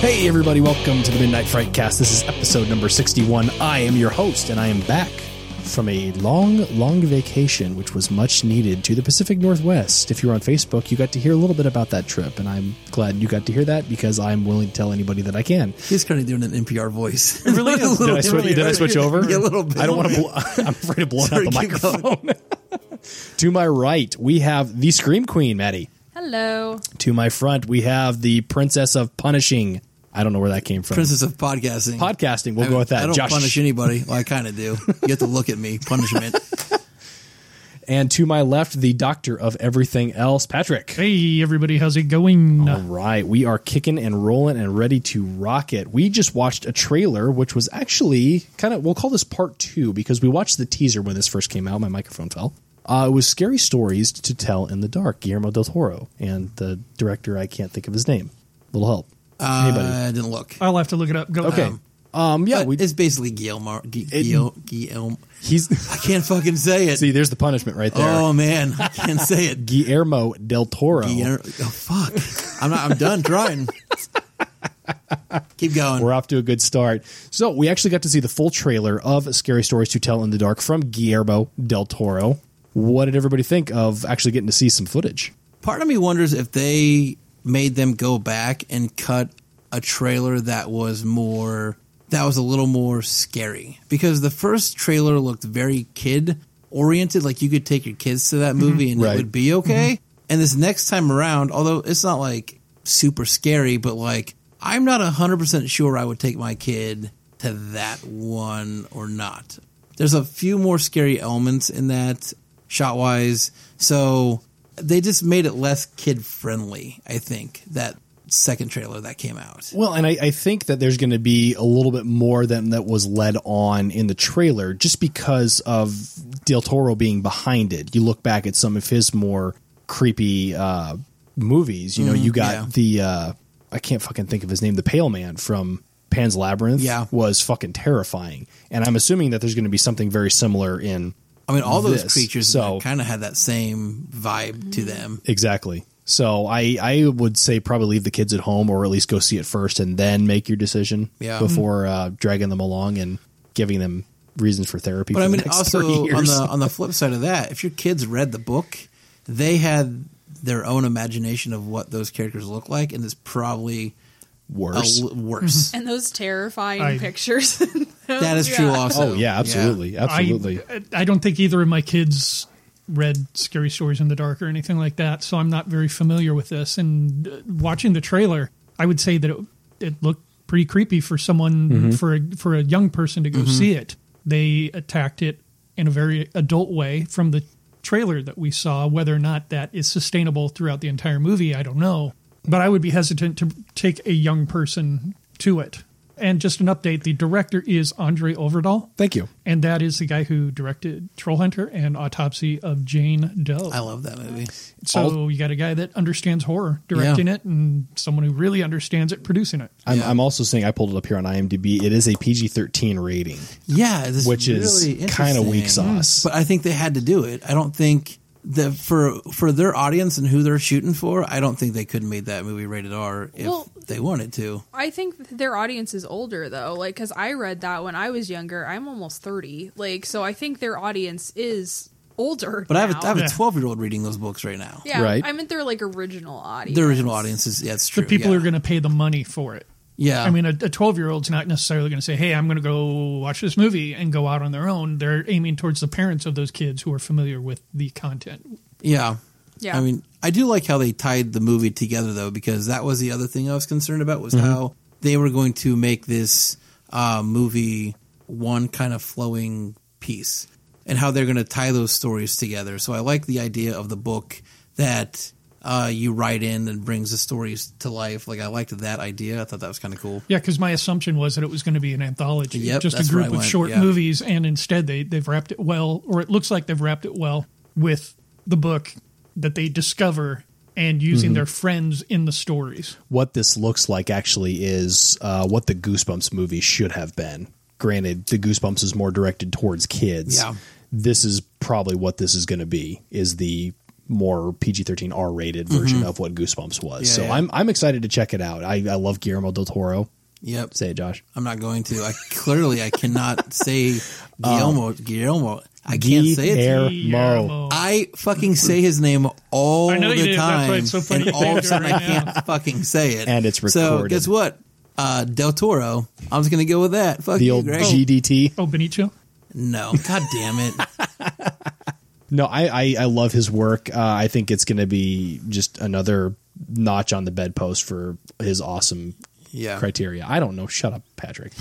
Hey, everybody, welcome to the Midnight Frightcast. This is episode number 61. I am your host, and I am back from a long, long vacation, which was much needed to the Pacific Northwest. If you're on Facebook, you got to hear a little bit about that trip, and I'm glad you got to hear that because I'm willing to tell anybody that I can. He's kind of doing an NPR voice. It really is. Did I, switch, did I switch over? Yeah, a little bit. I don't want to. Bl- I'm afraid of blowing Sorry, out the microphone. to my right, we have the Scream Queen, Maddie. Hello. To my front, we have the Princess of Punishing. I don't know where that came from. Princess of podcasting. Podcasting. We'll I, go with that. I don't Josh. punish anybody. Well, I kind of do. You have to look at me. Punishment. And to my left, the doctor of everything else, Patrick. Hey, everybody, how's it going? All right, we are kicking and rolling and ready to rock it. We just watched a trailer, which was actually kind of, we'll call this part two because we watched the teaser when this first came out. My microphone fell. Uh, it was Scary Stories to Tell in the Dark, Guillermo del Toro, and the director, I can't think of his name. little help. Anybody? Uh, I didn't look. I'll have to look it up. Go Okay. Um, Um, yeah, we, it's basically Guillermo. Gu- Guil- Guillermo. he's, I can't fucking say it. see, there's the punishment right there. oh man, I can't say it. Guillermo del Toro. Guillermo. Oh fuck. I'm not. I'm done trying. Keep going. We're off to a good start. So we actually got to see the full trailer of Scary Stories to Tell in the Dark from Guillermo del Toro. What did everybody think of actually getting to see some footage? Part of me wonders if they made them go back and cut a trailer that was more that was a little more scary. Because the first trailer looked very kid oriented like you could take your kids to that mm-hmm. movie and Right. it would be mm-hmm. okay. And this next time around although it's not like super scary but like i'm not 100% sure i would take my kid to that one or not. There's a few more scary elements in that shot wise so they just made it less kid friendly i think that second trailer that came out Well, and I, I think that there's going to be a little bit more than that was led on in the trailer just because of Del Toro being behind it. You look back at some of his more creepy uh, movies. You know, you got yeah. the, uh, I can't fucking think of his name, the Pale Man from Pan's Labyrinth Yeah. was fucking terrifying. And I'm assuming that there's going to be something very similar in i mean all those this, creatures so- kind of had that same vibe to them Exactly. So I I would say probably leave the kids at home or at least go see it first and then make your decision Yeah. before uh, dragging them along and giving them reasons for therapy. but for i the mean next also on the on the flip side of that if your kids read the book they had their own imagination of what those characters look like and it's probably worse. l- worse And those terrifying I- pictures. that is true also oh yeah, absolutely, absolutely. I, I don't think either of my kids read Scary Stories in the Dark or anything like that, so I'm not very familiar with this. And uh, watching the trailer, I would say that it, it looked pretty creepy for someone, for, a, for a young person to go see it. They attacked it in a very adult way from the trailer that we saw. Whether or not that is sustainable throughout the entire movie, I don't know. But I would be hesitant to take a young person to it. And just an update the director is André Øvredal. Thank you. And that is the guy who directed Troll Hunter and Autopsy of Jane Doe. i love that movie so you got a guy that understands horror directing it and someone who really understands it producing it. I'm, Yeah. I'm also saying I pulled it up here on IMDb. It is a PG-13 rating, yeah this which is really kind of weak sauce. But I think they had to do it. I don't think that for for their audience and who they're shooting for, I don't think they could have made that movie rated R if Well- they wanted to. I think their audience is older though, like because I read that when I was younger. I'm almost thirty, like so. I think their audience is older. But I have a, now. I have Yeah. a twelve year old reading those books right now. yeah, Right. I meant their like original audience. The original audience is yeah, it's true. The people yeah. who are going to pay the money for it. Yeah. I mean, a 12 year old's not necessarily going to say, hey, I'm going to go watch this movie and go out on their own. They're aiming towards the parents of those kids who are familiar with the content. yeah, Yeah. I mean, I do like how they tied the movie together though, because that was the other thing I was concerned about was how they were going to make this uh, movie one kind of flowing piece, and how they're going to tie those stories together. So I like the idea of the book that uh, you write in and brings the stories to life. Like I liked that idea. I thought that was kind of cool. Yeah, because my assumption was that it was going to be an anthology, Yep, just a group of went, short yeah. movies, and instead they they've wrapped it well, or it looks like they've wrapped it well with the book that they discover and using Mm-hmm. their friends in the stories. what this looks like actually is uh, what the Goosebumps movie should have been. Granted, the Goosebumps is more directed towards kids. Yeah. This is probably what this is going to be. Is the more PG thirteen R rated version of what Goosebumps was. Mm-hmm. Yeah, so yeah. I'm I'm excited to check it out. I, I love Guillermo del Toro. Yep. Say it, Josh. I'm not going to. I clearly I cannot say Guillermo. Guillermo. I can't say it. Guillermo. Guillermo. I fucking say his name all I know you the. That's why time, it's so funny and all of a sudden I right now. can't fucking say it. And it's So guess what? Uh, Del Toro. I'm just gonna go with that. Fuck The you, old Greg. GDT. Oh, Benicio. no, god damn it. No, I, I, I love his work. Uh, I think it's going to be just another notch on the bedpost for his awesome Yeah. criteria. I don't know. Shut up, Patrick.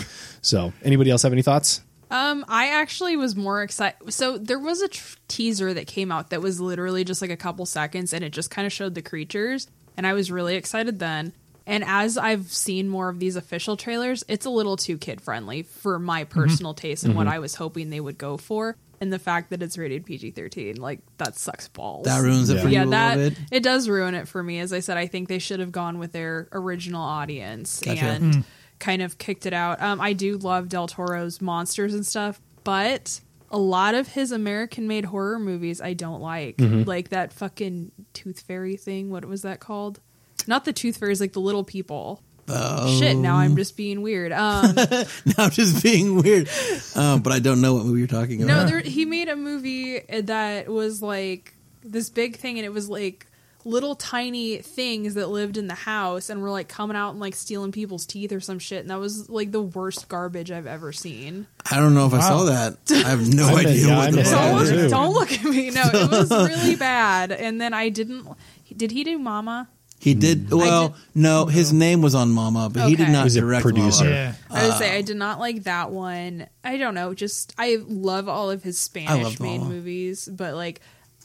So, anybody else have any thoughts? Um, I actually was more excited. So there was a tr- teaser that came out that was literally just like a couple seconds, and it just kind of showed the creatures, and I was really excited then. And as I've seen more of these official trailers, it's a little too kid friendly for my personal taste and what I was hoping they would go for. And the fact that it's rated PG thirteen, like that sucks balls. That ruins it Yeah. for you yeah, a that little bit. it does ruin it for me. As I said, I think they should have gone with their original audience Gotcha. and kind of kicked it out. Um, I do love Del Toro's monsters and stuff, but a lot of his American-made horror movies I don't like, Mm-hmm. like that fucking Tooth Fairy thing. What was that called? Not the Tooth Fairies, like the little people. Shit, now I'm just being weird. Um, Now I'm just being weird. Um, but I don't know what movie you're talking about. No, there, he made a movie that was like this big thing, and it was like little tiny things that lived in the house and were like coming out and like stealing people's teeth or some shit. And that was like the worst garbage I've ever seen. I don't know if I Wow. saw that. I have no I bet- idea yeah, what I the missed fuck it Don't, is. too. don't look at me. No, it was really bad. And then I didn't. Did he do Mama? He did mm. well. did- no, mm-hmm. his name was on Mama, but he did Okay. not He was a direct producer. Mama. Yeah. I would say uh, I did not like that one. I don't know. Just I love all of his Spanish loved made Mama. movies, but like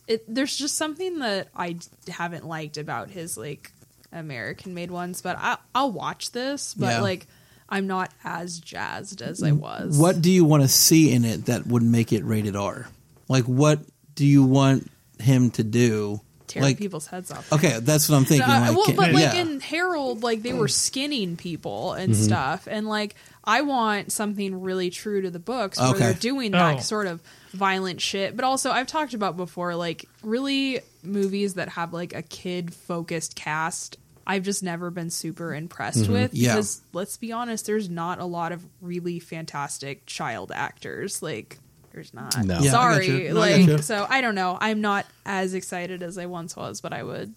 it, there's just something that I haven't liked about his like American made ones. But I, I'll watch this, but Yeah. like I'm not as jazzed as I was. What do you want to see in it that would make it rated R? Like, what do you want him to do? Tear like, people's heads off? okay, that's what I'm thinking. Uh, like, well, but like yeah. in Harold, like they were skinning people and stuff, and like I want something really true to the books where they're doing that Oh. sort of violent shit. But also, I've talked about before, like really movies that have like a kid focused cast. I've just never been super impressed with Mm-hmm. Yeah. because let's be honest, there's not a lot of really fantastic child actors. Like there's not. No. Yeah, Sorry, gotcha. No, I like gotcha. so I don't know. I'm not as excited as I once was, but I would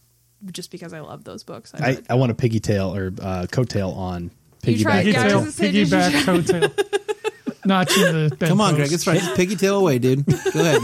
just because I love those books. I, I, would. I want a piggy tail or uh, coattail on You tried- piggyback. yeah, I was coattail. gonna you piggyback coattail. Notch in the Come on, bedpost. Greg, it's right. Just piggy tail away, dude. Go ahead.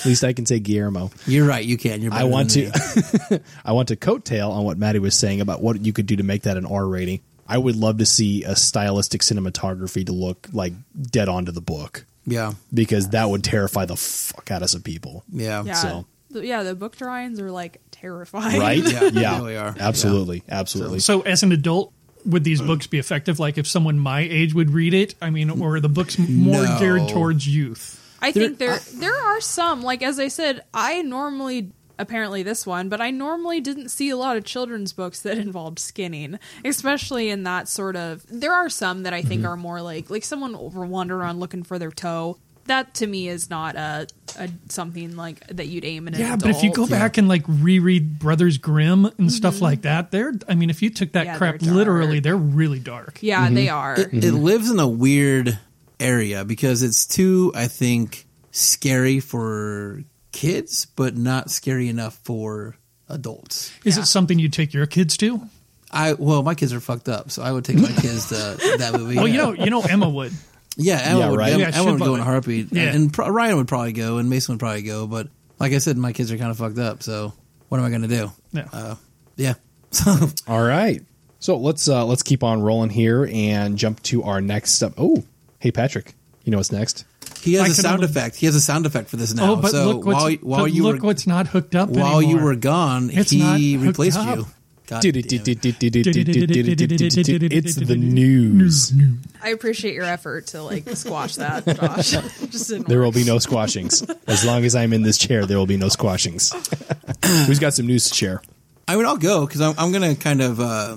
At least I can say Guillermo. You're right. You can. You're. I want than to. me. I want to coattail on what Maddie was saying about what you could do to make that an R rating. I would love to see a stylistic cinematography to look like dead on to the book Yeah. because that would terrify the fuck out of some people. Yeah. yeah, so- the, yeah. The book drawings are like terrifying. Right? Yeah, they really are. Absolutely. Absolutely. So, as an adult, would these books be effective? Like, if someone my age would read it, I mean, or are the books more No. geared towards youth? I think there there are some like as I said, I normally apparently this one, but I normally didn't see a lot of children's books that involved skinning, especially in that sort of. There are some that I think Mm-hmm. are more like like someone over wandering around looking for their toe. That to me is not a, a something like that you'd aim at an Yeah, adult. but if you go back and like reread Brothers Grimm and stuff like that, they're. I mean, if you took that Mm-hmm. Yeah, crap they're literally, they're really dark. yeah, they are. It, it lives in a weird area because it's too, I think, scary for kids, but not scary enough for adults. Is Yeah. it something you take your kids to? I well, my kids are fucked up, so I would take my kids to that movie. Well, you know, you know Emma would. yeah, Emma Yeah, would, right. Emma, Yeah, Emma she'd go in probably- a heartbeat, Yeah. and, and pro- Ryan would probably go, and Mason would probably go. But like I said, my kids are kind of fucked up, so what am I going to do? Yeah. Uh, yeah. So All right. So let's uh, let's keep on rolling here and jump to our next step. Oh, hey Patrick, you know what's next? He has a sound only- effect. He has a sound effect for this now. Oh, but so look what's, while while but you look were what's not hooked up while you were gone, It's he replaced up. you. God damn it. It's the news. I appreciate your effort to like squash that, Josh. There will be no squashings. As long as I'm in this chair, there will be no squashings. Who's got some news to share? I mean, I'll go because I'm, I'm going to kind of. Uh,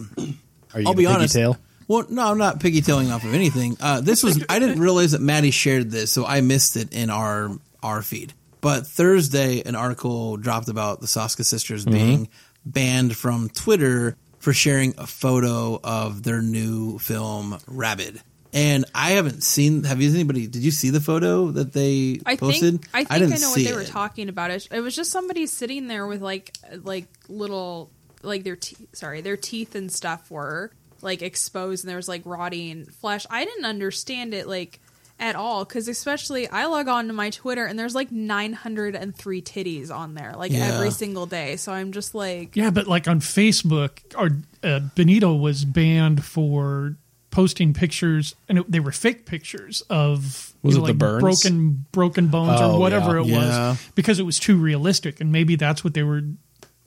Are you I'll be honest. piggytail? Well, no, I'm not piggytailing off of anything. Uh, this was I didn't realize that Maddie shared this, so I missed it in our our feed. But Thursday, an article dropped about the Soska sisters being banned from Twitter for sharing a photo of their new film Rabid. And I haven't seen. Have you anybody? Did you see the photo that they I posted? think I think I, didn't know what they were it. talking about. It, it was just somebody sitting there with like like little like their te- sorry their teeth and stuff were like exposed and there was like rotting flesh. I didn't understand it like at all because especially I log on to my Twitter and there's like 903 titties on there like Yeah. every single day. So I'm just like Yeah, but like on Facebook, our uh, Benito was banned for posting pictures, and it, they were fake pictures of Was you know, it the like burns? broken broken bones Oh, or whatever yeah. it Yeah. was, because it was too realistic, and maybe that's what they were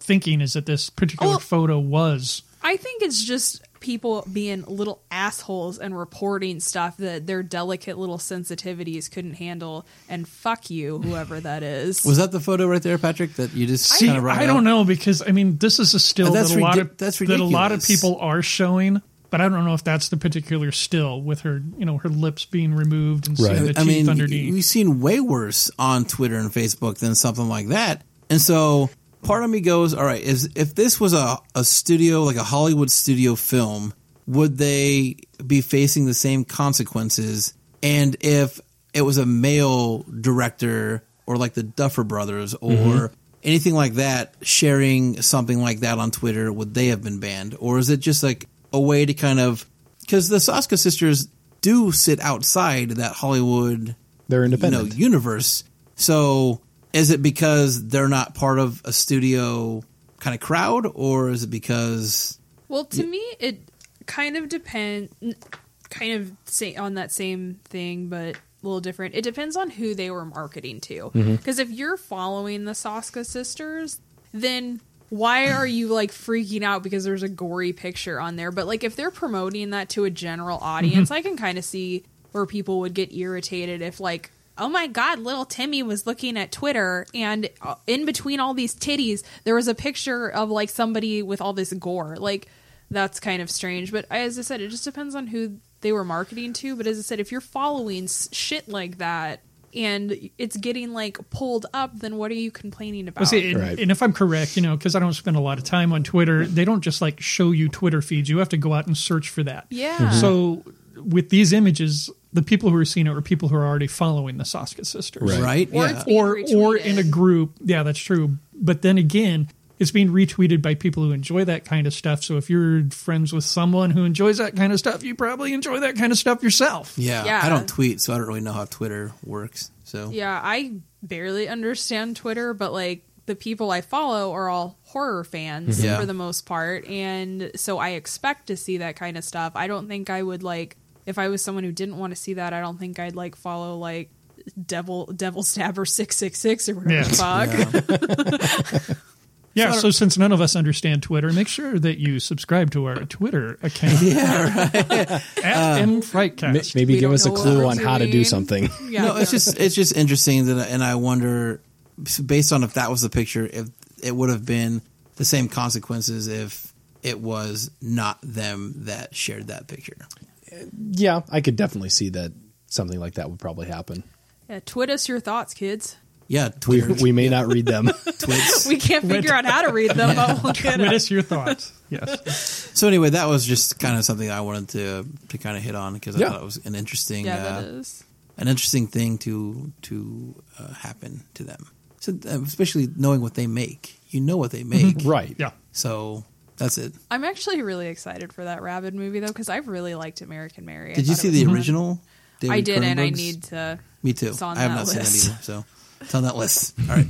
thinking is that this particular Oh. photo was. I think it's just people being little assholes and reporting stuff that their delicate little sensitivities couldn't handle. And fuck you, whoever that is. Was that the photo right there, Patrick? That you just See, kind of I don't know because I mean this is a still that's that a lot ridic- of that's that a lot of people are showing, but I don't know if that's the particular still with her, you know, her lips being removed and Right. seeing the I teeth mean, underneath. we've seen way worse on Twitter and Facebook than something like that. And so part of me goes, all right, is if this was a, a studio, like a Hollywood studio film, would they be facing the same consequences? And if it was a male director or like the Duffer Brothers or mm-hmm. anything like that sharing something like that on Twitter, would they have been banned? Or is it just like a way to kind of because the Soska sisters do sit outside that Hollywood They're you know independent. universe. So is it because they're not part of a studio kind of crowd, or is it because Well, to me, it kind of depends. Kind of say on that same thing, but a little different. It depends on who they were marketing to. Mm-hmm. Because if you're following the Soska sisters, then why are you like freaking out because there's a gory picture on there? But like if they're promoting that to a general audience, mm-hmm. I can kind of see where people would get irritated if like. Oh my God! Little Timmy was looking at Twitter, and uh, in between all these titties, there was a picture of like somebody with all this gore. Like, that's kind of strange. But as I said, it just depends on who they were marketing to. But as I said, if you're following shit like that and it's getting like pulled up, then what are you complaining about? Well, see, and, Right. and if I'm correct, you know, because I don't spend a lot of time on Twitter, they don't just like show you Twitter feeds. You have to go out and search for that. yeah. So with these images, the people who are seeing it are people who are already following the Soska sisters. Right. right? Or yeah, or or in a group. Yeah, that's true. But then again, it's being retweeted by people who enjoy that kind of stuff. So if you're friends with someone who enjoys that kind of stuff, you probably enjoy that kind of stuff yourself. yeah. Yeah. I don't tweet, so I don't really know how Twitter works. So Yeah, I barely understand Twitter, but like the people I follow are all horror fans mm-hmm. Yeah. for the most part, and so I expect to see that kind of stuff. I don't think I would like if I was someone who didn't want to see that. I don't think I'd like follow like Devil Devil Stabber six six six or whatever Yeah. the fuck. Yeah. So since none of us understand Twitter, make sure that you subscribe to our Twitter account. yeah, right. At uh, Ma- mfrightcast. Maybe We give us a clue on how to do something. Yeah, no, it's just it's just interesting that, and I wonder, based on if that was the picture, if it would have been the same consequences if it was not them that shared that picture. Yeah, I could definitely see that something like that would probably happen. yeah. Tweet us your thoughts, kids. Yeah, We, we may not read them. twits. We can't figure out how to read them, but we'll get Tweet it. us your thoughts. Yes. So anyway, that was just kind of something I wanted to to kind of hit on because I Yeah. thought it was an interesting Yeah, uh, that is. an interesting thing to to uh, happen to them. So uh, especially knowing what they make, you know what they make, right. Yeah. So that's it. I'm actually really excited for that Rabid movie though, because I've really liked American Mary. I Did you see the fun. original? David I did, and I need to. Me too. it's on I have that not list. seen that either. So it's on that list. All right,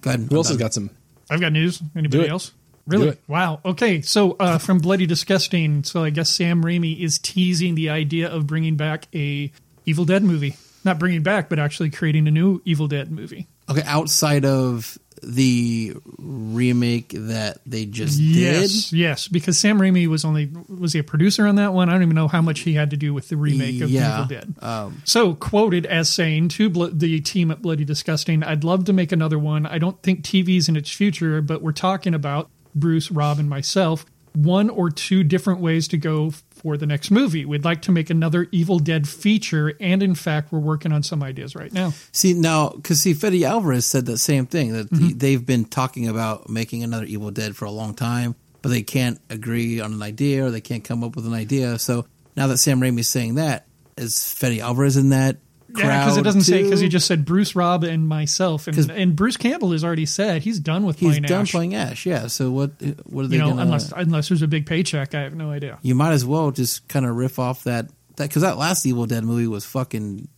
go ahead. Who else I'm has got some? I've got news. Anybody else? Really? Wow. Okay. So uh, from Bloody Disgusting, so I guess Sam Raimi is teasing the idea of bringing back a Evil Dead movie. not bringing back, but actually creating a new Evil Dead movie. Okay, outside of the remake that they just Yes, did. yes, because Sam Raimi was only was he a producer on that one? I don't even know how much he had to do with the remake of Yeah, Evil Dead. um, so quoted as saying to the team at Bloody Disgusting, "I'd love to make another one. I don't think TV's in its future, but we're talking about Bruce, Rob, and myself." One or two different ways to go for the next movie. We'd like to make another Evil Dead feature, and in fact, we're working on some ideas right now. See now, because see, Fede Alvarez said the same thing that Mm-hmm. the- they've been talking about making another Evil Dead for a long time, but they can't agree on an idea or they can't come up with an idea. So now that Sam Raimi's saying that, is Fede Alvarez in that? Yeah, because it doesn't say because he just said Bruce, Rob, and myself, and, and Bruce Campbell has already said he's done with he's playing done Ash. playing Ash. Yeah. So what? What are they you know, gonna? unless unless there's a big paycheck, I have no idea. you might as well just kind of riff off that that because that last Evil Dead movie was fucking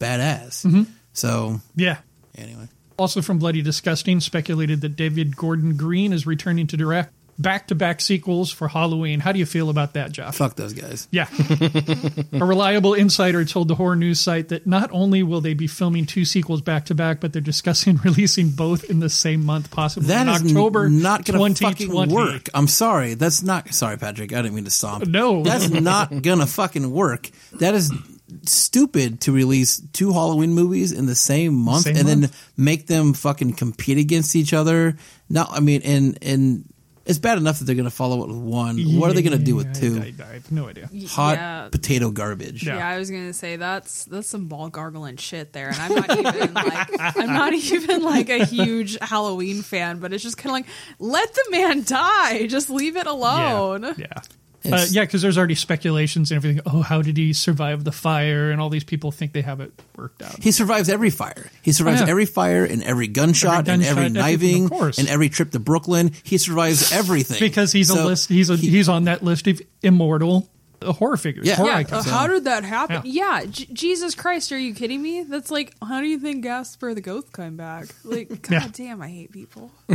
badass. Mm-hmm. So Yeah. anyway, Also from Bloody Disgusting, speculated that David Gordon Green is returning to direct back-to-back sequels for Halloween. How do you feel about that, Jeff? fuck those guys. Yeah. a reliable insider told the horror news site that not only will they be filming two sequels back to back, but they're discussing releasing both in the same month, possibly That in is October not going to fucking work. I'm sorry. That's not. Sorry, Patrick. I didn't mean to stomp. No. that's not gonna fucking work. That is stupid to release two Halloween movies in the same month Same and then make them fucking compete against each other. No, I mean, and and it's bad enough that they're gonna follow it with one. what are they gonna do with two? I, I, I have no idea. Hot yeah. potato garbage. Yeah. Yeah, I was gonna say that's that's some ball gargling shit there, and I'm not even like I'm not even like a huge Halloween fan, but it's just kind of like let the man die, just leave it alone. Yeah. Yeah. Uh, yeah, because there's already speculations and everything. Oh, how did he survive the fire? And all these people think they have it worked out. He survives every fire. He survives Oh, yeah. every fire and every gunshot, Every and every gunshot, kniving and every trip to Brooklyn. He survives everything because he's a list. He's a he- he's on that list of immortal uh, horror figures. Yeah. horror Yeah, uh, how did that happen? Yeah. Yeah, J- Jesus Christ, are you kidding me? That's like, how do you think Casper the Ghost came back? Like, god Yeah. damn, I hate people.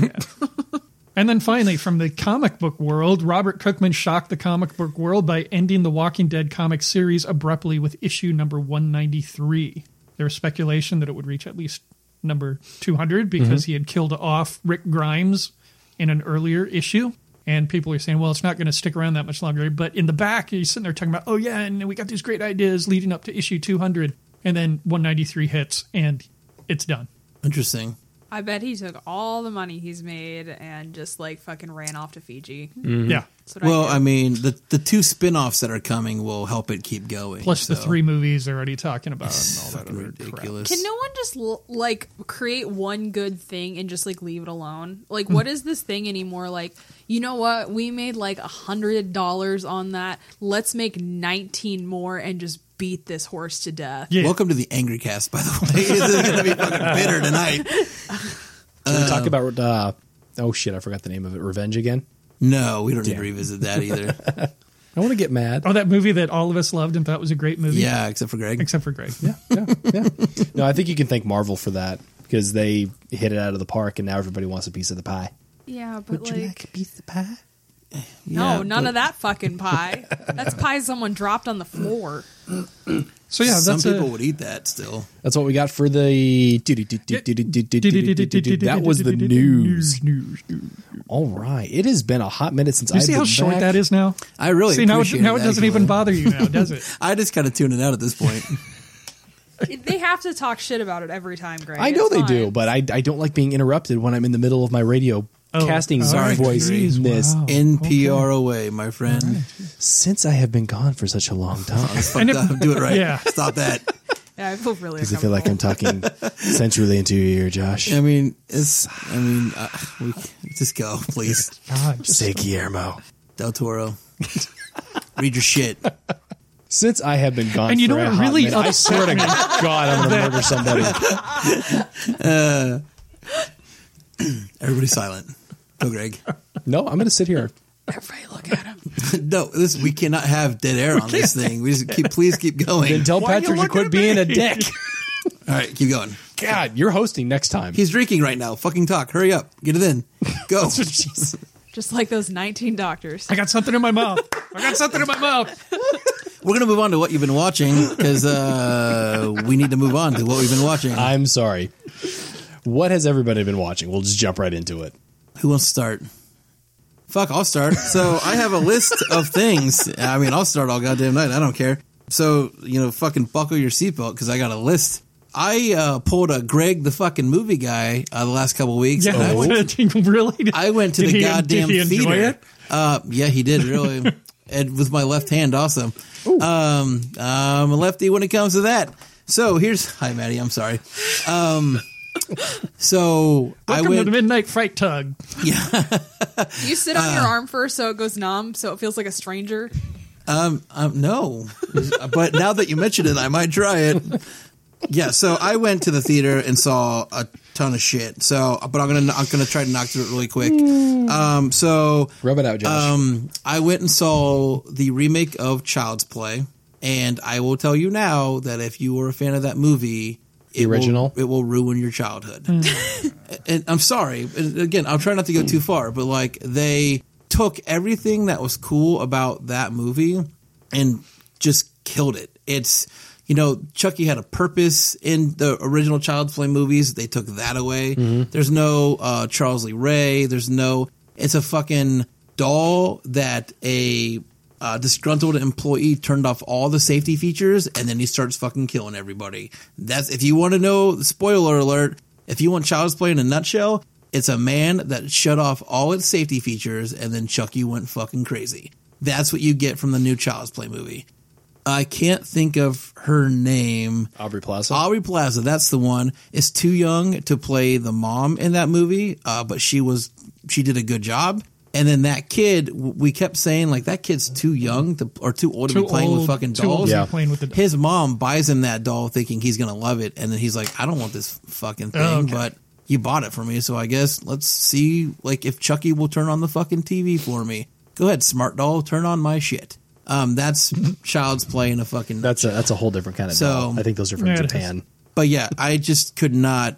And then finally, from the comic book world, Robert Kirkman shocked the comic book world by ending the Walking Dead comic series abruptly with issue number 193. There was speculation that it would reach at least number 200 because mm-hmm. he had killed off Rick Grimes in an earlier issue. And people are saying, well, it's not going to stick around that much longer. But in the back, he's sitting there talking about, oh, yeah, and we got these great ideas leading up to issue 200. And then 193 hits, and it's done. Interesting. I bet he took all the money he's made and just like fucking ran off to Fiji. Yeah. That's what Well, I, I mean, the the two spin-offs that are coming will help it keep going. Plus the three movies they're already talking about and all that fucking other crap. ridiculous. Can no one just l- like create one good thing and just like leave it alone? Like, Hmm. what is this thing anymore? Like, you know what? We made like a hundred dollars on that. Let's make nineteen more and just beat this horse to death. Yeah. Welcome to the Angry Cast, by the way. this is going to be fucking bitter tonight. Can we talk about uh, oh shit, I forgot the name of it. Revenge again. No, we don't need to revisit that either. I want to get mad. Oh, that movie that all of us loved and thought was a great movie. yeah, except for Greg. Except for Greg. yeah, yeah, yeah. No, I think you can thank Marvel for that because they hit it out of the park, and now everybody wants a piece of the pie. Yeah, but like, a piece of pie? no, Yeah, none but of that fucking pie. That's pie someone dropped on the floor. So yeah, Some that's people a, would eat that still. That's what we got for the. That was the news. News, news. All right, it has been a hot minute since You I've see been how short back. that is now? I really see now. It, appreciate now it, it doesn't actually. even bother you now, does it? I just kind of tune it out at this point. they have to talk shit about it every time, Greg. I know It's they do, fine. but I, I don't like being interrupted when I'm in the middle of my radio Oh, casting oh, sorry, voice. geez, This wow. NPR away, my friend. since I have been gone for such a long time, Fucked And it- up. Do it right. Yeah. Stop that. Yeah, I feel really. because I feel like I'm talking sensually into your ear, Josh. I mean, it's. I mean, uh, we just go, please. God, just Say Guillermo. Del Toro, read your shit. Since I have been gone, And you for know what really minute, I swear to God, I'm going to murder somebody. Everybody silent. Go, Greg. No, I'm going to sit here. Everybody look at him. No, this we cannot have dead air on this thing. We just keep, please keep going. Then tell Why are you Patrick to looking quit at being a me? dick. All right, keep going. God, you're hosting next time. He's drinking right now. Fucking talk. Hurry up. Get it in. Go. Just like those 19 doctors. I got something in my mouth. I got something in my mouth. We're gonna move on to what you've been watching because uh, we need to move on to what we've been watching. I'm sorry. What has everybody been watching? We'll just jump right into it. Who wants to start? Fuck, I'll start. So I have a list of things. I mean, I'll start all goddamn night. I don't care. So you know, fucking buckle your seatbelt because I got a list. I uh, pulled a Greg the fucking movie guy uh, the last couple weeks. Yeah, and I went, to, really? I went to Did the he- goddamn did he enjoy theater. it? Uh, yeah, he did really, and with my left hand also. Um, I'm a lefty when it comes to that. So here's hi, Maddie. I'm sorry. Um, so I Welcome to went. the Midnight Fright Tug. Yeah, you sit on Uh. your arm first so it goes numb, so it feels like a stranger. Um, um, no, but now that you mention it, I might try it. Yeah, so I went to the theater and saw a ton of shit. So, but I'm gonna I'm gonna try to knock through it really quick. Um, so Rub it out, Josh. Um, I went and saw the remake of Child's Play, and I will tell you now that if you were a fan of that movie, it will- original? it will ruin your childhood. and I'm sorry. and Again, I'm trying not to go too far, but like they took everything that was cool about that movie and just killed it. It's you know, Chucky had a purpose in the original Child's Play movies. They took that away. There's no uh, Charles Lee Ray. There's no. It's a fucking doll that a uh, disgruntled employee turned off all the safety features, and then he starts fucking killing everybody. That's if you want to know. Spoiler alert: if you want Child's Play in a nutshell, it's a man that shut off all its safety features, and then Chucky went fucking crazy. That's what you get from the new Child's Play movie. I can't think of her name. Aubrey Plaza. Aubrey Plaza, that's the one. Is too young to play the mom in that movie, uh, but she was she did a good job. And then that kid, we kept saying like that kid's too young to or too old to Too be playing with old- fucking too old dolls. to Yeah. playing with the His mom buys him that doll thinking he's gonna love it, and then he's like, I don't want this fucking thing, Oh, okay. but you bought it for me, so I guess let's see like if Chucky will turn on the fucking TV for me. Go ahead, smart doll, turn on my shit. Um, that's child's play in a fucking that's a that's a whole different kind of So- doll. I think those are from Yeah, Japan. but yeah, I just could not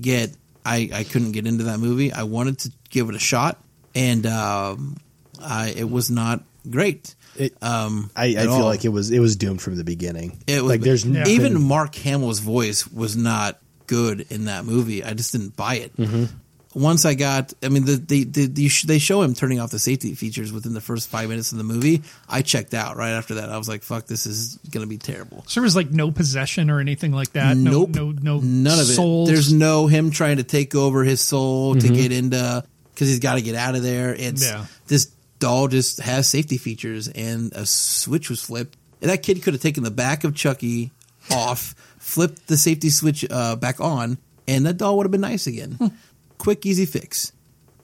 get. I I couldn't get into that movie. I wanted to give it a shot, and um, I it was not great. It, Um, I, I feel all. like it was it was doomed from the beginning. it was like there's Yeah. even Mark Hamill's voice was not good in that movie. I just didn't buy it. Mm-hmm. Once I got, I mean, the, the, the, the, they show him turning off the safety features within the first five minutes of the movie. I checked out right after that. I was like, "Fuck, this is going to be terrible." So there was like no possession or anything like that. No, nope. no, no, None of souls. it. There's no him trying to take over his soul to get into because he's got to get out of there. It's Yeah. this doll just has safety features and a switch was flipped. And that kid could have taken the back of Chucky off, flipped the safety switch uh, back on, and that doll would have been nice again. Quick, easy fix.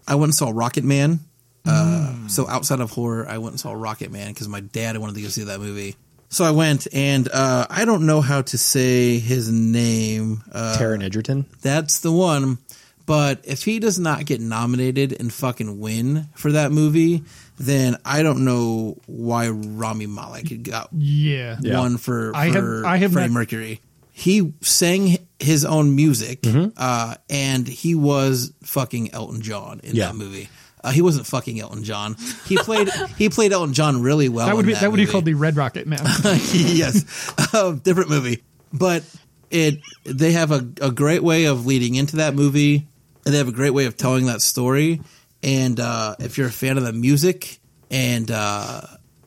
I went and saw Rocket Man. Uh, So outside of horror, I went and saw Rocket Man because my dad wanted to go see that movie. So I went, and uh, I don't know how to say his name. Uh, Taron Egerton. that's the one. But if he does not get nominated and fucking win for that movie, then I don't know why Rami Malek got yeah. Yeah. one for, I have- for I have Freddie not- Mercury. He sang his own music, Mm-hmm. uh, and he was fucking Elton John in Yeah. that movie. Uh, he wasn't fucking Elton John. He played he played Elton John really well. That would in be that, would be called the Red Rocket Man. yes, um, different movie, but it they have a, a great way of leading into that movie, and they have a great way of telling that story. And uh, if you're a fan of the music, and uh,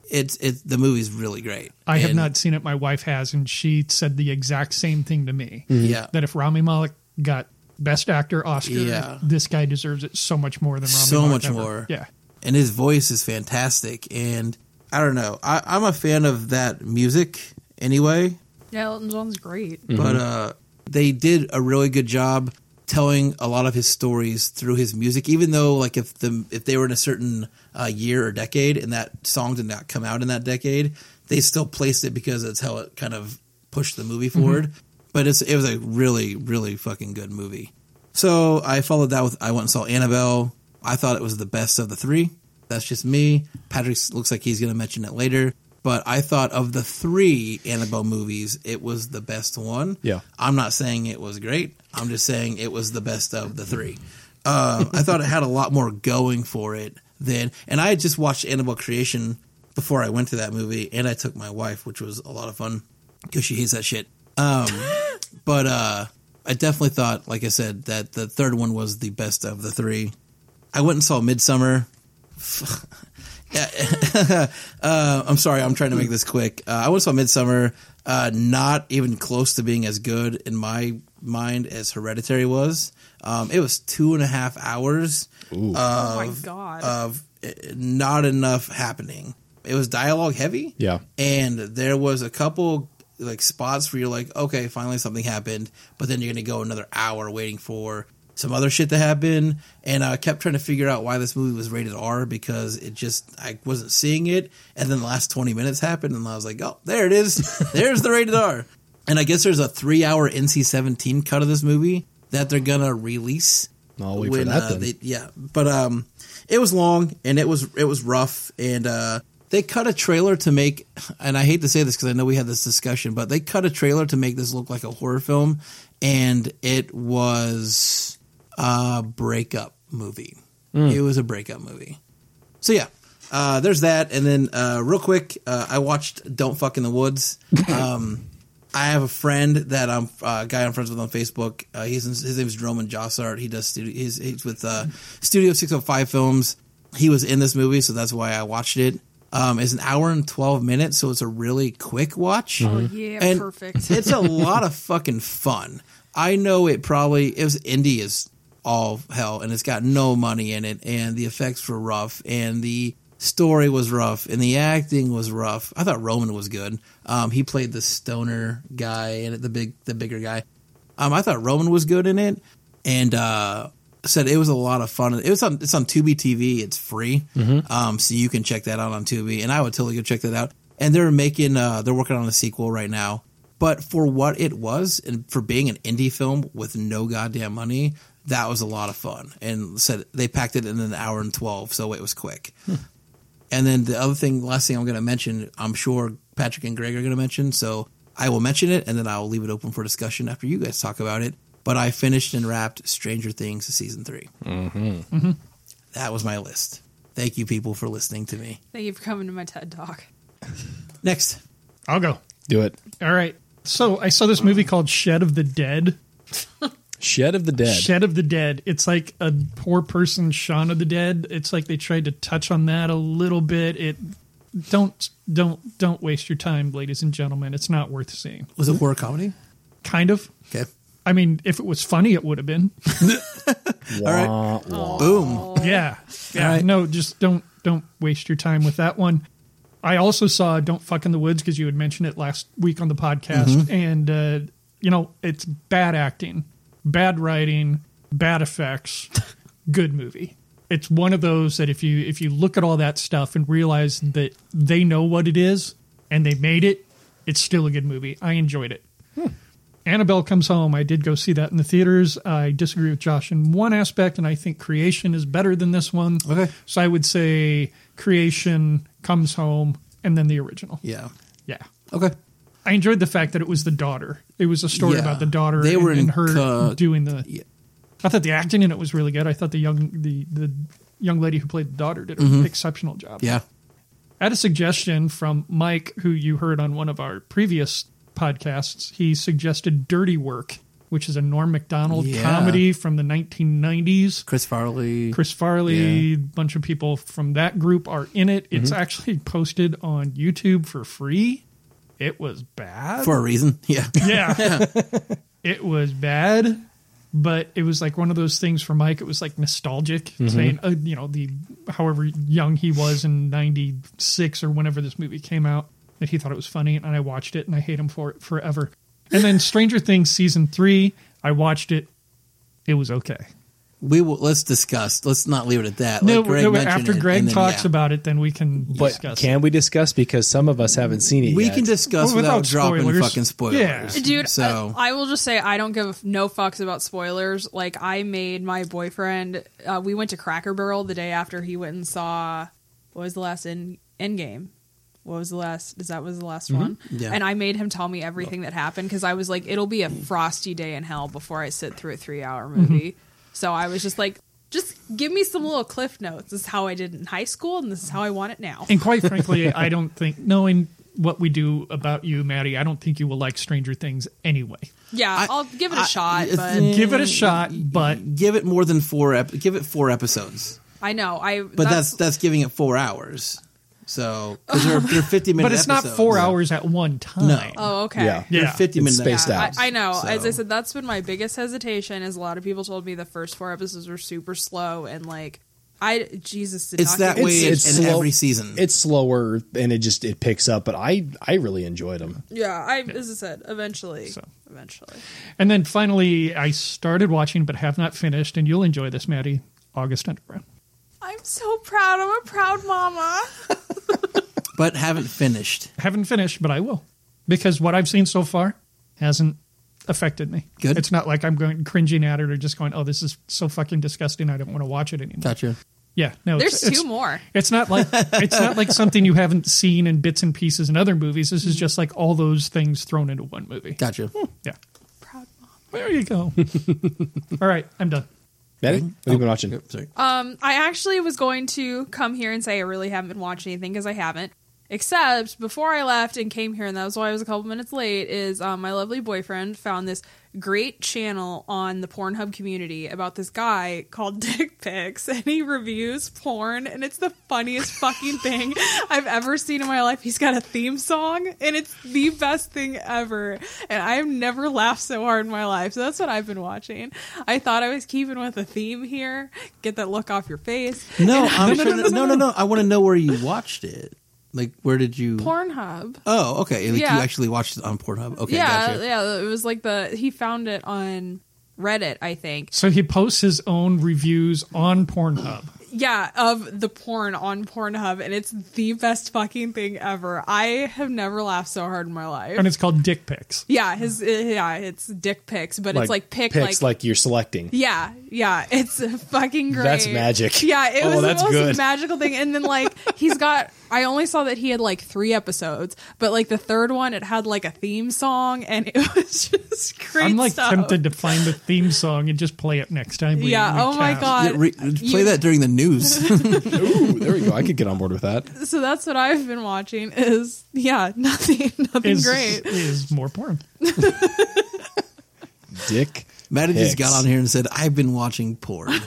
it's it's the movie's really great. I have not seen it. My wife has, and she said the exact same thing to me. Yeah, That if Rami Malek got Best Actor Oscar, Yeah. this guy deserves it so much more than Rami So Malek much ever. more. Yeah. and his voice is fantastic. And I don't know, I, I'm a fan of that music anyway. Yeah, Elton John's great. but uh, they did a really good job telling a lot of his stories through his music. Even though, like, if the if they were in a certain uh, year or decade and that song did not come out in that decade, they still placed it because that's how it kind of pushed the movie forward. But it's it was a really really fucking good movie. So I followed that with I went and saw Annabelle. I thought it was the best of the three. That's just me. Patrick looks like he's going to mention it later. But I thought of the three Annabelle movies, it was the best one. Yeah. I'm not saying it was great. I'm just saying it was the best of the three. Uh, I thought it had a lot more going for it than, and I had just watched Annabelle Creation before I went to that movie, and I took my wife, which was a lot of fun because she hates that shit. Um, but uh, I definitely thought, like I said, that the third one was the best of the three. I went and saw Midsommar. Yeah, uh, I'm sorry, I'm trying to make this quick. Uh, I went and saw Midsommar. Uh, not even close to being as good in my mind as Hereditary was. Um, it was two and a half hours of, oh my god. of uh, not enough happening. It was dialogue heavy. Yeah. And there was a couple like spots where you're like, okay, finally something happened, but then you're gonna go another hour waiting for some other shit that happened, And I kept trying to figure out why this movie was rated R because it just I wasn't seeing it. And then the last 20 minutes happened, and I was like, oh, there it is. There's the rated R. And I guess there's a three hour NC-17 cut of this movie that they're gonna release. I'll wait for that uh, then. they- yeah, but um, it was long and it was it was rough, and uh, they cut a trailer to make. And I hate to say this because I know we had this discussion, but they cut a trailer to make this look like a horror film, and it was a breakup movie. It was a breakup movie. So yeah. Uh, there's that, and then uh, real quick, uh, I watched "Don't Fuck in the Woods." Um, I have a friend that I'm uh, guy I'm friends with on Facebook. Uh, he's his name is Roman Jossart. He does studio. He's, he's with uh, Studio 605 Films. He was in this movie, so that's why I watched it. Um, it's an hour and 12 minutes, so it's a really quick watch. oh yeah, And perfect. it's a lot of fucking fun. I know it probably it was indie is all hell, and it's got no money in it, and the effects were rough, and the story was rough, and the acting was rough. I thought Roman was good. Um, he played the stoner guy and the big the bigger guy. Um, I thought Roman was good in it, and uh, said it was a lot of fun. It was on it's on Tubi TV. It's free, um, so you can check that out on Tubi, and I would totally go check that out. And they're making uh, they're working on a sequel right now. But for what it was, and for being an indie film with no goddamn money, that was a lot of fun. And said they packed it in an hour and twelve, so it was quick. And then the other thing, last thing I'm going to mention, I'm sure Patrick and Greg are going to mention, so I will mention it, and then I'll leave it open for discussion after you guys talk about it. But I finished and wrapped Stranger Things season 3 Mm-hmm. That was my list. Thank you, people, for listening to me. Thank you for coming to my TED talk. Next, I'll go. Do it. All right. So I saw this movie called Shed of the Dead. Shed of the Dead. Shed of the Dead. It's like a poor person Shaun of the Dead. It's like they tried to touch on that a little bit. It don't don't don't waste your time, ladies and gentlemen. It's not worth seeing. was it horror comedy? Kind of. Okay. I mean, if it was funny, it would have been. All right. Boom. Yeah. Yeah. All right. No, just don't don't waste your time with that one. I also saw Don't Fuck in the Woods because you had mentioned it last week on the podcast. Mm-hmm. And, uh, you know, it's bad acting, bad writing, bad effects, good movie. It's one of those that if you if you look at all that stuff and realize that they know what it is and they made it, it's still a good movie. I enjoyed it. Hmm. Annabelle Comes Home. I did go see that in the theaters. I disagree with Josh in one aspect, and I think Creation is better than this one. Okay. So I would say Creation Comes Home and then the original. Yeah. Yeah. Okay. I enjoyed the fact that it was the daughter. It was a story Yeah. about the daughter They and, were in and her co- doing the. Yeah. I thought the acting in it was really good. I thought the young the the young lady who played the daughter did an exceptional job. Mm-hmm. Yeah. I had a suggestion from Mike, who you heard on one of our previous podcasts. He suggested Dirty Work, which is a Norm MacDonald Yeah. comedy from the 1990s. Chris Farley. Chris Farley, Yeah. a bunch of people from that group are in it. It's Mm-hmm. actually posted on YouTube for free. It was bad. For a reason. Yeah. yeah. it was bad, but it was like one of those things for Mike. It was like nostalgic, saying, uh, you know, the however young he was in 96 or whenever this movie came out, that he thought it was funny. And I watched it and I hate him for it forever. And then Stranger Things season three, I watched it. It was okay. We will. Let's discuss. Let's not leave it at that. No, Like Greg no, after Greg and then, talks yeah. about it, then we can But discuss. can it. we discuss because some of us haven't seen it we yet? can discuss Well, without, without dropping spoilers. fucking spoilers. Yeah. Dude, So I, I will just say I don't give no fucks about spoilers. Like I made my boyfriend. Uh, we went to Cracker Barrel the day after he went and saw what was the last end Endgame. What was the last? Is that was the last one? Yeah. And I made him tell me everything that happened because I was like, it'll be a frosty day in hell before I sit through a three hour movie. So I was just like, Just give me some little cliff notes. This is how I did in high school, and this is how I want it now. And quite frankly, I don't think knowing what we do about you, Maddie, I don't think you will like Stranger Things anyway. Yeah, I- I, will give it a I- shot, it's- but Give it a shot, but Give it more than four. Ep- give it four episodes. I know I. But that's that's, giving it four hours. So because they're, they're fifty minutes, but it's not episodes. four hours at one time. No. oh okay. Yeah. They're fifty minutes spaced Yeah, out. I, I know. As I said, that's been my biggest hesitation. Is a lot of people told me the first four episodes were super slow, and like I Jesus did It's not that get way me- in, it's in slow. every season. It's slower and it just it picks up, but I I really enjoyed them. Yeah, I as I said, eventually, So. eventually. And then finally, I started watching but have not finished, and you'll enjoy this, Maddie. August Underground. I'm so proud. I'm a proud mama. but haven't finished. Haven't finished, but I will because what I've seen so far hasn't affected me. Good. It's not like I'm going cringing at it or just going, "Oh, this is so fucking disgusting. I don't want to watch it anymore." Gotcha. Yeah, no. There's it's, it's- two more. It's not like it's not like something you haven't seen in bits and pieces in other movies. This is just like all those things thrown into one movie. Gotcha. Hmm. Yeah. Proud mom. There you go. all right, I'm done. Maddie, what have you been watching? Yep, sorry. Um, I actually was going to come here and say I really haven't been watching anything because I haven't. Except before I left and came here, and that was why I was a couple minutes late. Is um, my lovely boyfriend found this great channel on the Pornhub community about this guy called Dick Picks, and he reviews porn, and it's the funniest fucking thing I've ever seen in my life. He's got a theme song, and it's the best thing ever, and I've never laughed so hard in my life. So that's what I've been watching. I thought I was keeping with a theme here, get that look off your face. No, I'm sure that- no, no, no, I want to know where you watched it. Like, where did you? Pornhub. Oh, okay. Like Yeah. you actually watched it on Pornhub. Okay, yeah, gotcha. yeah. It was like the he found it on Reddit, I think. So he posts his own reviews on Pornhub. Yeah, of the porn on Pornhub, and it's the best fucking thing ever. I have never laughed so hard in my life. And it's called Dick Picks. yeah, his yeah, it's dick pics, but it's like pick picks like, like, you're selecting. yeah, yeah, it's fucking great. That's magic. Yeah, it Oh, was that's the most good. magical thing. And then like he's got I only saw that he had like three episodes, but like the third one it had like a theme song and it was just great. I'm like stuff. tempted to find the theme song and just play it next time. We, Yeah, we oh my. God. Yeah, re- play You- that during the news. Ooh, there we go. I could get on board with that. So that's what I've been watching. Is yeah, nothing, nothing Is, great. is more porn. Dick. Maddie just got on here and said, "I've been watching porn."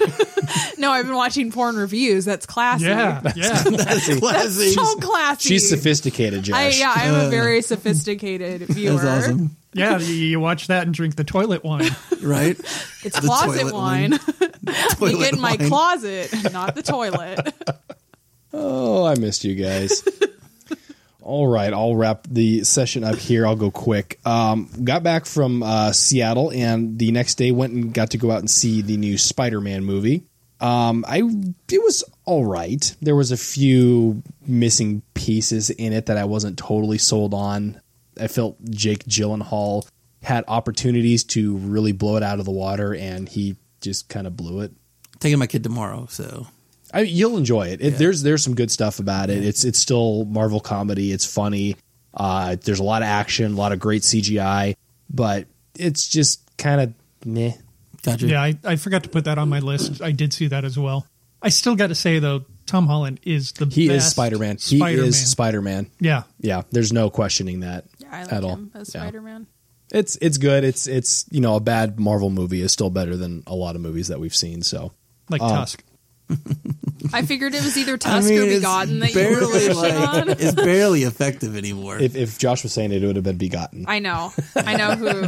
No, I've been watching porn reviews. That's classy. Yeah, yeah. That's classy. so classy. She's sophisticated, Josh. I, yeah, I'm a uh, very sophisticated viewer. That's awesome, Yeah, you, you watch that and drink the toilet wine. right? It's The closet toilet wine. wine. we Toilet get in my wine. closet, not the toilet. Oh, I missed you guys. All right, I'll wrap the session up here. I'll go quick. Um, got back from uh, Seattle, and the next day went and got to go out and see the new Spider-Man movie. Um, I it was all right. There was a few missing pieces in it that I wasn't totally sold on. I felt Jake Gyllenhaal had opportunities to really blow it out of the water, and he just kind of blew it. Taking my kid tomorrow, so I, you'll enjoy it. it There's there's some good stuff about it. It's it's still Marvel comedy. It's funny. Uh, there's a lot of action, a lot of great CGI, but it's just kind of meh. gotcha. Yeah, I, I forgot to put that on my list. I did see that as well. I still got to say though, Tom Holland is the He best is Spider Man. He is Spider Man. Yeah, Yeah, there's no questioning that Yeah, I like at all. him as Yeah. Spider Man. It's it's good. It's it's you know a bad Marvel movie is still better than a lot of movies that we've seen. So like Um, Tusk. I figured it was either I Tusk mean, or Begotten that you were barely like on. it's barely effective anymore. if if Josh was saying it, it would have been Begotten. I know. I know who.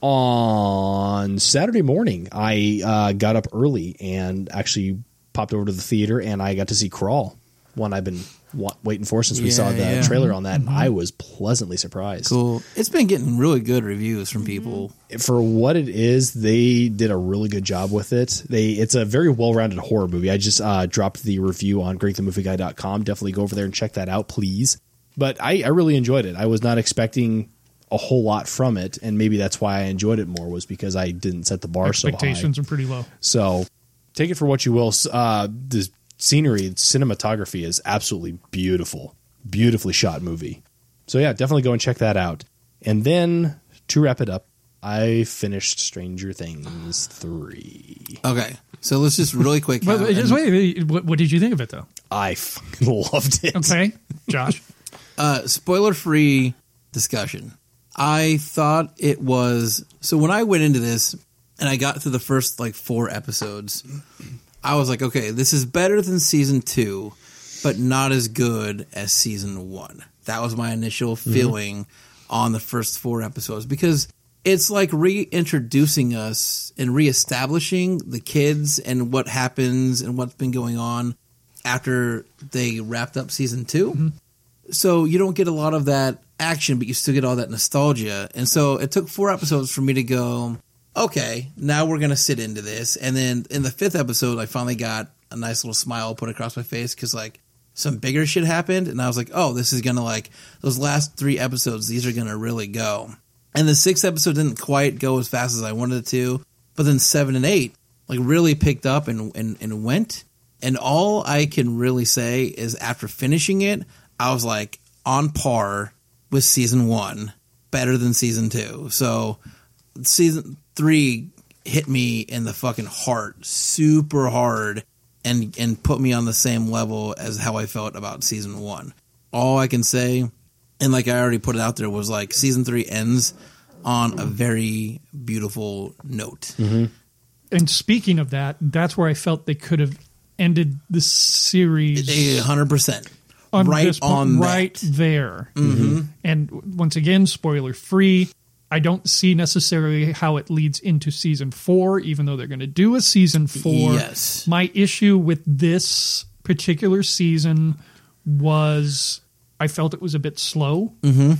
on Saturday morning, I uh, got up early and actually popped over to the theater, and I got to see Crawl, one I've been wa- waiting for since we Yeah, saw the yeah. trailer on that, and I was pleasantly surprised. cool. It's been getting really good reviews from people. For what it is, they did a really good job with it. They it's a very well-rounded horror movie. I just uh, dropped the review on GregTheMovieGuy.com. Definitely go over there and check that out, please. But I, I really enjoyed it. I was not expecting a whole lot from it, and maybe that's why I enjoyed it more was because I didn't set the bar so high. Expectations are pretty low. So take it for what you will. Uh, the scenery, cinematography is absolutely beautiful, beautifully shot movie. So yeah, definitely go and check that out. And then to wrap it up, I finished Stranger Things three. Okay, so let's just really quick. But, but just wait, wait, what, what did you think of it though? I fucking loved it. Okay, Josh. uh, spoiler free discussion. I thought it was so when I went into this and I got through the first like four episodes, I was like, okay, this is better than season two, but not as good as season one. That was my initial mm-hmm. feeling on the first four episodes because it's like reintroducing us and reestablishing the kids and what happens and what's been going on after they wrapped up season 2 mm-hmm. so you don't get a lot of that action, but you still get all that nostalgia. And so it took four episodes for me to go, okay, now we're gonna sit into this. And then in the fifth episode, I finally got a nice little smile put across my face because like some bigger shit happened, and I was like, oh, this is gonna like those last three episodes. These are gonna really go. And the sixth episode didn't quite go as fast as I wanted it to, but then seven and eight like really picked up and and, and went. And all I can really say is after finishing it, I was like on par with season one, better than season two. So season three hit me in the fucking heart super hard and and put me on the same level as how I felt about season one. All I can say, and like I already put it out there, was like season three ends on a very beautiful note. Mm-hmm. And speaking of that, that's where I felt they could have ended the series hundred percent. on Right this point, on that. right there. Mm-hmm. And once again, spoiler free. I don't see necessarily how it leads into season four, even though they're going to do a season four. Yes. My issue with this particular season was I felt it was a bit slow. Mm-hmm.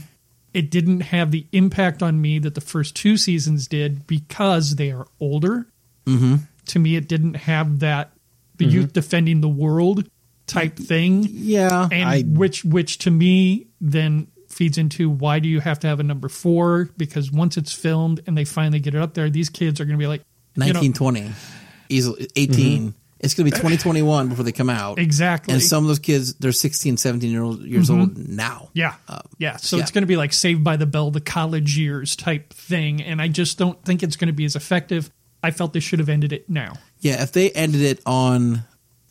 It didn't have the impact on me that the first two seasons did because they are older. Mm-hmm. To me, it didn't have that the youth defending the world type thing Yeah. and I- which which to me then feeds into why do you have to have a number four? Because once it's filmed and they finally get it up there these kids are going to be like you know- easily 18 mm-hmm. it's going to be 2021 before they come out. Exactly. And some of those kids they're 16 17 year old years mm-hmm. old now. Yeah. Uh, yeah. So it's going to be like saved by the bell the college years type thing and i just don't think it's going to be as effective. I felt they should have ended it now. Yeah if they ended it on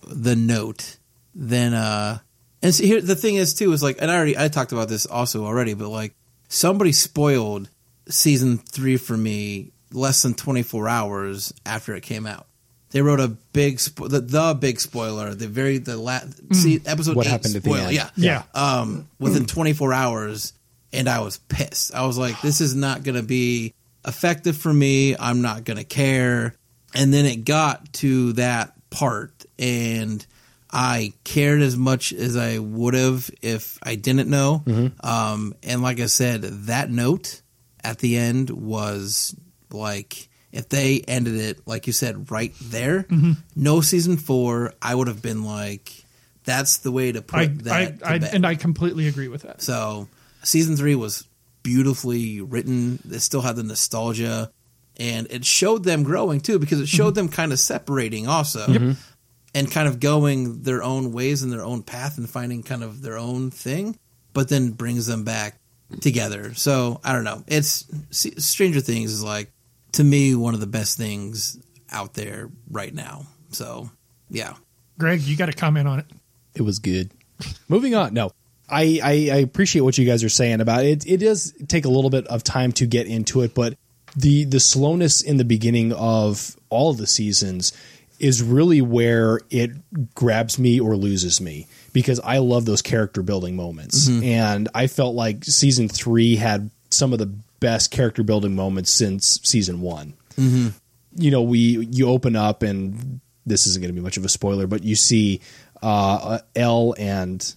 the note then uh and see, here the thing is too is like and i already i talked about this also already but like somebody spoiled season three for me less than 24 hours after it came out they wrote a big spo- the, the big spoiler the very the last see episode What eight happened at the end. yeah yeah um, within 24 hours, and I was pissed. I was like, this is not going to be effective for me. I'm not going to care. And then it got to that part, and I cared as much as I would have if I didn't know. Mm-hmm. Um, and like I said, that note at the end was like, if they ended it, like you said, right there, mm-hmm. no season four, I would have been like, that's the way to put I, that. I, to I and i completely agree with that. So season three was beautifully written. It still had the nostalgia, and it showed them growing too because it showed mm-hmm. them kind of separating also, and kind of going their own ways and their own path and finding kind of their own thing, but then brings them back together. So I don't know. It's Stranger Things is like to me one of the best things out there right now. So yeah. greg you got to comment on it It was good. Moving on. No, I, I I appreciate what you guys are saying about it. It does take a little bit of time to get into it, but the the slowness in the beginning of all of the seasons is really where it grabs me or loses me because I love those character building moments, and I felt like season three had some of the best character building moments since season one. You know, we you open up and this isn't going to be much of a spoiler, but you see uh, El and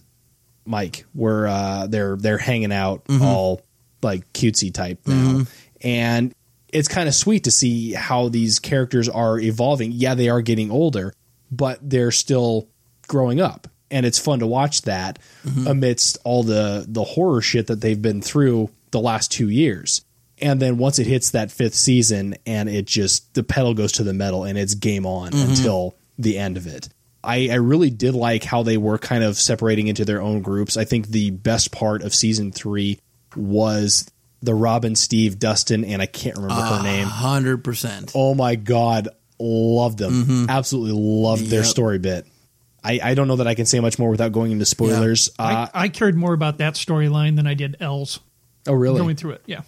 Mike where uh, they're they're hanging out all like cutesy type now, and it's kind of sweet to see how these characters are evolving. Yeah, they are getting older, but they're still growing up, and it's fun to watch that mm-hmm. amidst all the the horror shit that they've been through the last two years. And then once it hits that fifth season, and it just the pedal goes to the metal, and it's game on mm-hmm. until the end of it. I, I really did like how they were kind of separating into their own groups. I think the best part of season three was the Robin, Steve, Dustin, and I can't remember her name. Hundred percent. Oh my god, loved them. Absolutely loved their Yep. story bit. I, I don't know that I can say much more without going into spoilers. Uh, I, I cared more about that storyline than I did El's oh really? going through it. Yeah.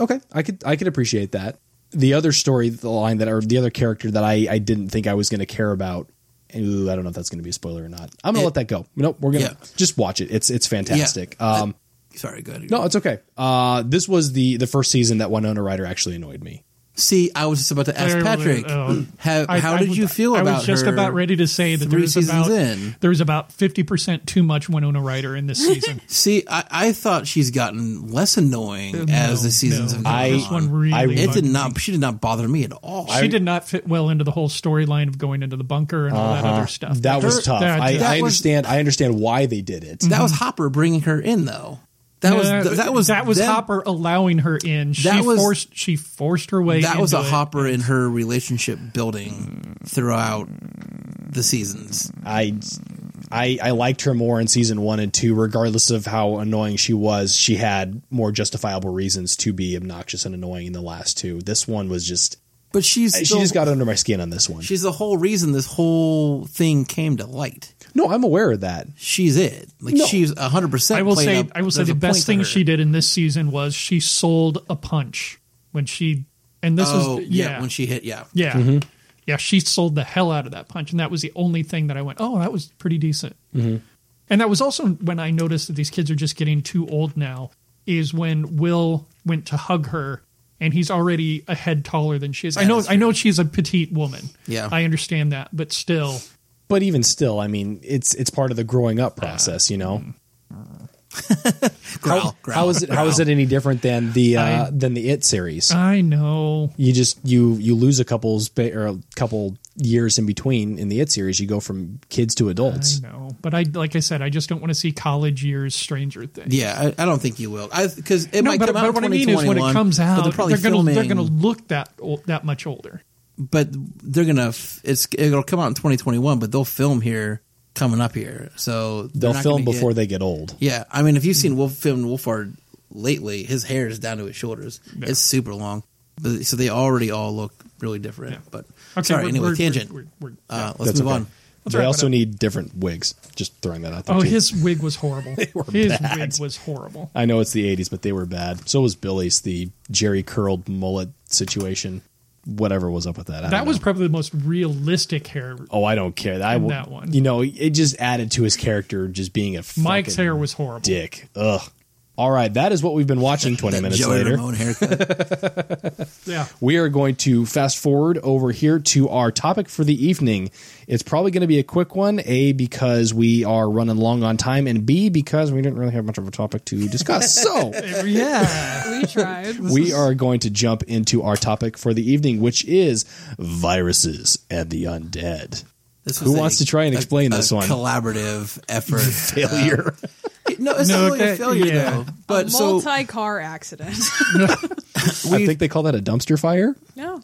Okay, I could I could appreciate that. The other story, the line that or the other character that I I didn't think I was going to care about. Ooh, I don't know if that's going to be a spoiler or not. I'm going to It- let that go. Nope, we're going to Yeah. just watch it. It's it's fantastic. Um, Sorry, go ahead. no, it's okay. Uh, this was the the first season that Winona Ryder actually annoyed me. See, I was just about to ask Wait, wait, Patrick, wait, oh. how, I- how I did was- you feel about her? I was just about ready to say that three there's seasons about in? there's about fifty percent too much Winona Ryder in this season. See, I, I thought she's gotten less annoying as the seasons no. have gone I- this on. one really I- it did not. She did not bother me at all. She did not fit well into the whole storyline of going into the bunker and all that other stuff. Uh-huh. That was Her- tough. that- I, that I was- understand. I understand why they did it. that was Hopper bringing her in, though. That was Uh, that was that was them- Hopper allowing her in. She That was- forced she forced her way. That was a it. Hopper in her relationship building throughout the seasons. I, I I liked her more in season one and two, regardless of how annoying she was. She had more justifiable reasons to be obnoxious and annoying in the last two. This one was just But she's she the- just got under my skin on this one. she's the whole reason this whole thing came to light. No, I'm aware of that. She's it. Like No. she's hundred percent. I will say I will say the best thing she did in this season was she sold a punch when she and this Oh was yeah. yeah when she hit yeah. yeah Mm-hmm. yeah she sold the hell out of that punch and that was the only thing that I went oh that was pretty decent Mm-hmm. and that was also when I noticed that these kids are just getting too old now is when Will went to hug her and he's already a head taller than she is. I know I know she's a petite woman. Yeah. I understand that, but still But even still, I mean, it's it's part of the growing up process, you know. Growl, how, growl, how is it? How is it any different than the uh, I- than the It series? I know you just you you lose a couple's ba- or a couple years in between in the It series. You go from kids to adults. I know, but I like I said, I just don't want to see college years Stranger Things. Yeah, I, I don't think you will. Because it no, might but, come out but what I mean is when it comes out, they're probably they're gonna they're gonna look that ol- that much older. But they're gonna. f- It's it'll come out in 2021, but they'll film here coming up here. So they're They'll film before Get, they get old. yeah, I mean, if you've seen Wolf film Wolfhard lately, his hair is down to his shoulders. It's super long. But, so they already all look really different. Yeah. But Okay, sorry. we're- Anyway, we're- tangent. we're- we're- uh, let's That's move okay. on. They wrap it also need different wigs. Just throwing that out there. Oh, too. his wig was horrible. were his bad. wig was horrible. I know it's the '80s, but they were bad. So was Billy's the Jheri curled mullet situation. Whatever was up with that. I That was probably the most realistic hair. Oh, I don't care. I that one. You know, it just added to his character just being a Mike's fucking hair was horrible. dick. Ugh. All right, that is what we've been watching. Twenty That minutes Joey later, Ramone haircut. Yeah. we are going to fast forward over here to our topic for the evening. It's probably going to be a quick one. A because we are running long on time, and B because we didn't really have much of a topic to discuss. So. Yeah. We tried. we are going to jump into our topic for the evening, which is viruses and the undead. This Who wants a- to try and explain a this one? Collaborative effort. Failure. no, it's No, not really a failure yeah. though. But a multi-car accident. I think they call that a dumpster fire. no.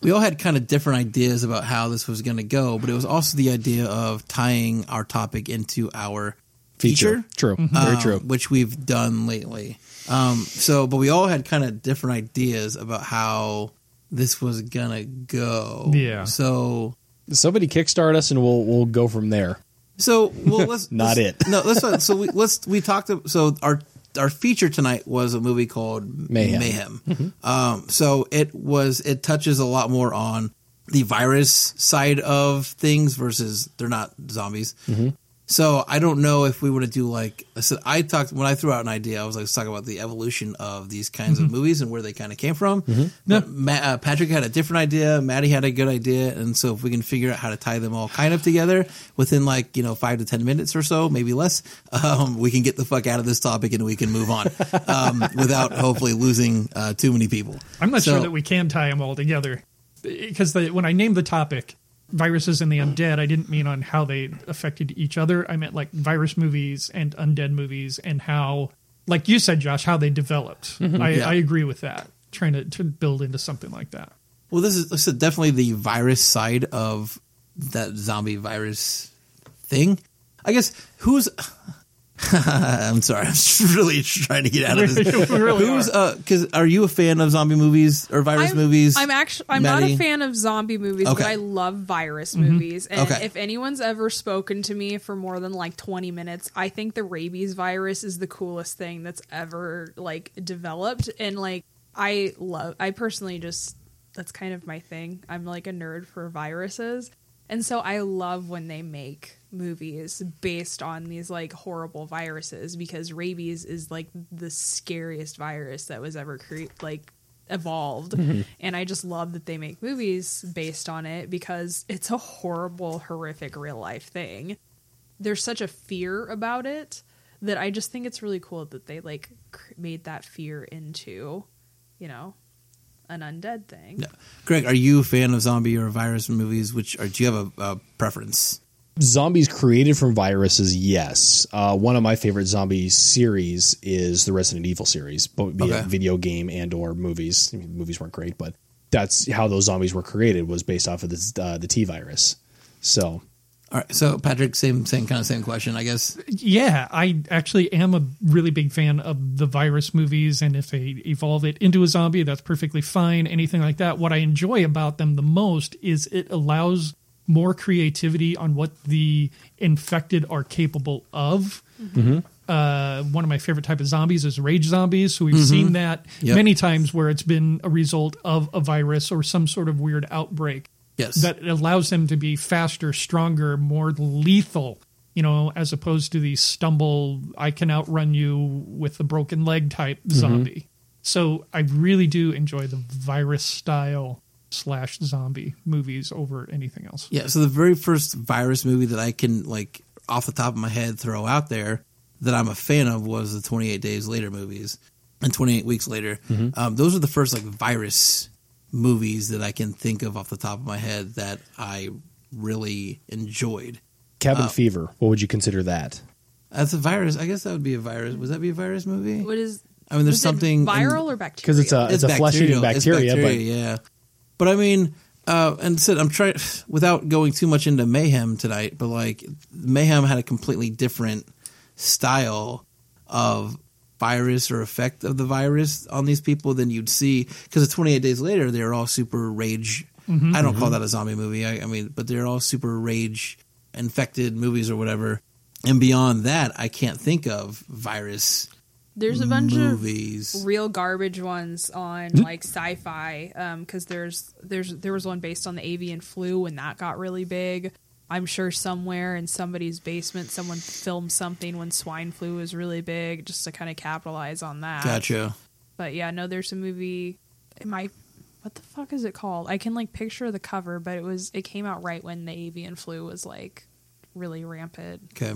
we all had kind of different ideas about how this was going to go, but it was also the idea of tying our topic into our feature, True. Very um, true. which we've done lately. Um, so, but we all had kind of different ideas about how this was gonna go. Yeah. So, Somebody kickstart us, and we'll we'll go from there. so well, let's Not let's- it. No, let's so we let's we talked. So our our feature tonight was a movie called Mayhem. Mayhem. Um, so it was it touches a lot more on the virus side of things versus they're not zombies. So I don't know if we want to do like I said. I talked when I threw out an idea. I was like, let's talk about the evolution of these kinds of movies and where they kind of came from. But Ma- uh, Patrick had a different idea. Maddie had a good idea, and so if we can figure out how to tie them all kind of together within like you know five to ten minutes or so, maybe less, um, we can get the fuck out of this topic and we can move on um, without hopefully losing uh, too many people. I'm not So- sure that we can tie them all together because the, when I named the topic viruses and the undead, I didn't mean on how they affected each other. I meant like virus movies and undead movies and how, like you said, Josh, how they developed. Mm-hmm. I, Yeah. I agree with that. Trying to, to build into something like that. Well, this is, this is definitely the virus side of that zombie virus thing. I guess who's I'm sorry. I'm really trying to get out of this. Really Who's are. uh? Because are you a fan of zombie movies or virus I'm, movies? I'm actually I'm not a fan of zombie movies, Okay. but I love virus movies. And Okay. if anyone's ever spoken to me for more than like 20 minutes, I think the rabies virus is the coolest thing that's ever like developed. And like I love, I personally just that's kind of my thing. I'm like a nerd for viruses, and so I love when they make movies based on these like horrible viruses because rabies is like the scariest virus that was ever created like evolved. Mm-hmm. And i just love that they make movies based on it because it's a horrible horrific real life thing. There's such a fear about it that i just think it's really cool that they like cr- made that fear into you know an undead thing Yeah. Greg, are you a fan of zombie or virus movies? Which or do you have a, a preference? Zombies created from viruses, yes. Uh, one of my favorite zombie series is the Resident Evil series, both be Okay. it video game and or movies. I mean, movies weren't great, but that's how those zombies were created was based off of this, uh, the T virus. So All right. So Patrick, same same kind of same question, I guess. Yeah, I actually am a really big fan of the virus movies, and if they evolve it into a zombie, that's perfectly fine. Anything like that. What I enjoy about them the most is it allows more creativity on what the infected are capable of. Uh, one of my favorite type of zombies is rage zombies. So we've seen that Yep. many times where it's been a result of a virus or some sort of weird outbreak Yes. that allows them to be faster, stronger, more lethal, you know, as opposed to the stumble, I can outrun you with the broken leg type zombie. So I really do enjoy the virus style slash zombie movies over anything else. Yeah, so the very first virus movie that I can like off the top of my head throw out there that I'm a fan of was the 28 Days Later movies and 28 Weeks Later. Um, those are the first like virus movies that I can think of off the top of my head that I really enjoyed. Cabin Fever, what would you consider that? That's a virus. I guess that would be a virus. Would that be a virus movie? what is I mean, there's was it something in- viral or bacterial Because it's a it's, a flesh eating bacterial. It's bacteria, yeah. But I mean, uh, and said I'm trying without going too much into mayhem tonight, but like mayhem had a completely different style of virus or effect of the virus on these people than you'd see because 28 days later they're all super rage. Mm-hmm. I don't call mm-hmm. that a zombie movie. I, I mean, but they're all super rage infected movies or whatever. And beyond that, I can't think of virus there's a bunch of movies. real garbage ones on like sci-fi um, because there's there's there was one based on the avian flu when that got really big i'm sure somewhere in somebody's basement someone filmed something when swine flu was really big just to kind of capitalize on that Gotcha. but yeah no there's a movie am i what the fuck is it called i can like picture the cover but it was it came out right when the avian flu was like really rampant Okay.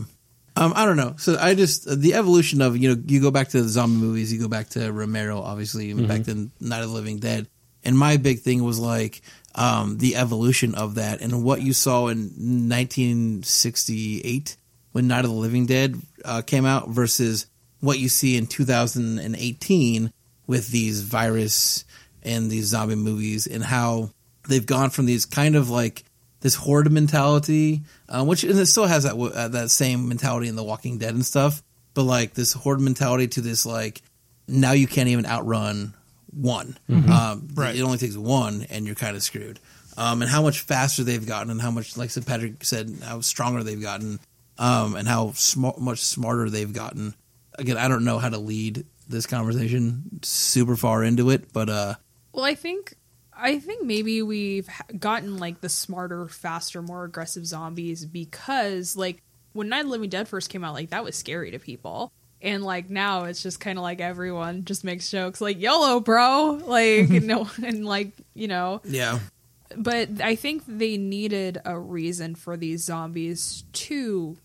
Um, I don't know. So I just the evolution of you know you go back to the zombie movies, you go back to Romero, obviously, you go back to Night of the Living Dead, and my big thing was like um, the evolution of that and what you saw in 1968 when Night of the Living Dead uh, came out versus what you see in 2018 with these virus and these zombie movies and how they've gone from these kind of like this horde mentality, uh, which and it still has that uh, that same mentality in The Walking Dead and stuff, but like this horde mentality to this like now you can't even outrun one. Um, Right. It only takes one, and you're kind of screwed. Um, and how much faster they've gotten, and how much, like St. Patrick said, how stronger they've gotten, um, and how sm- much smarter they've gotten. Again, I don't know how to lead this conversation super far into it, but uh, Well, I think I think maybe we've gotten like the smarter, faster, more aggressive zombies because like when Night of the Living Dead first came out, like that was scary to people. And like now it's just kind of like everyone just makes jokes like YOLO, bro. Like no and like, you know, yeah, but I think they needed a reason for these zombies to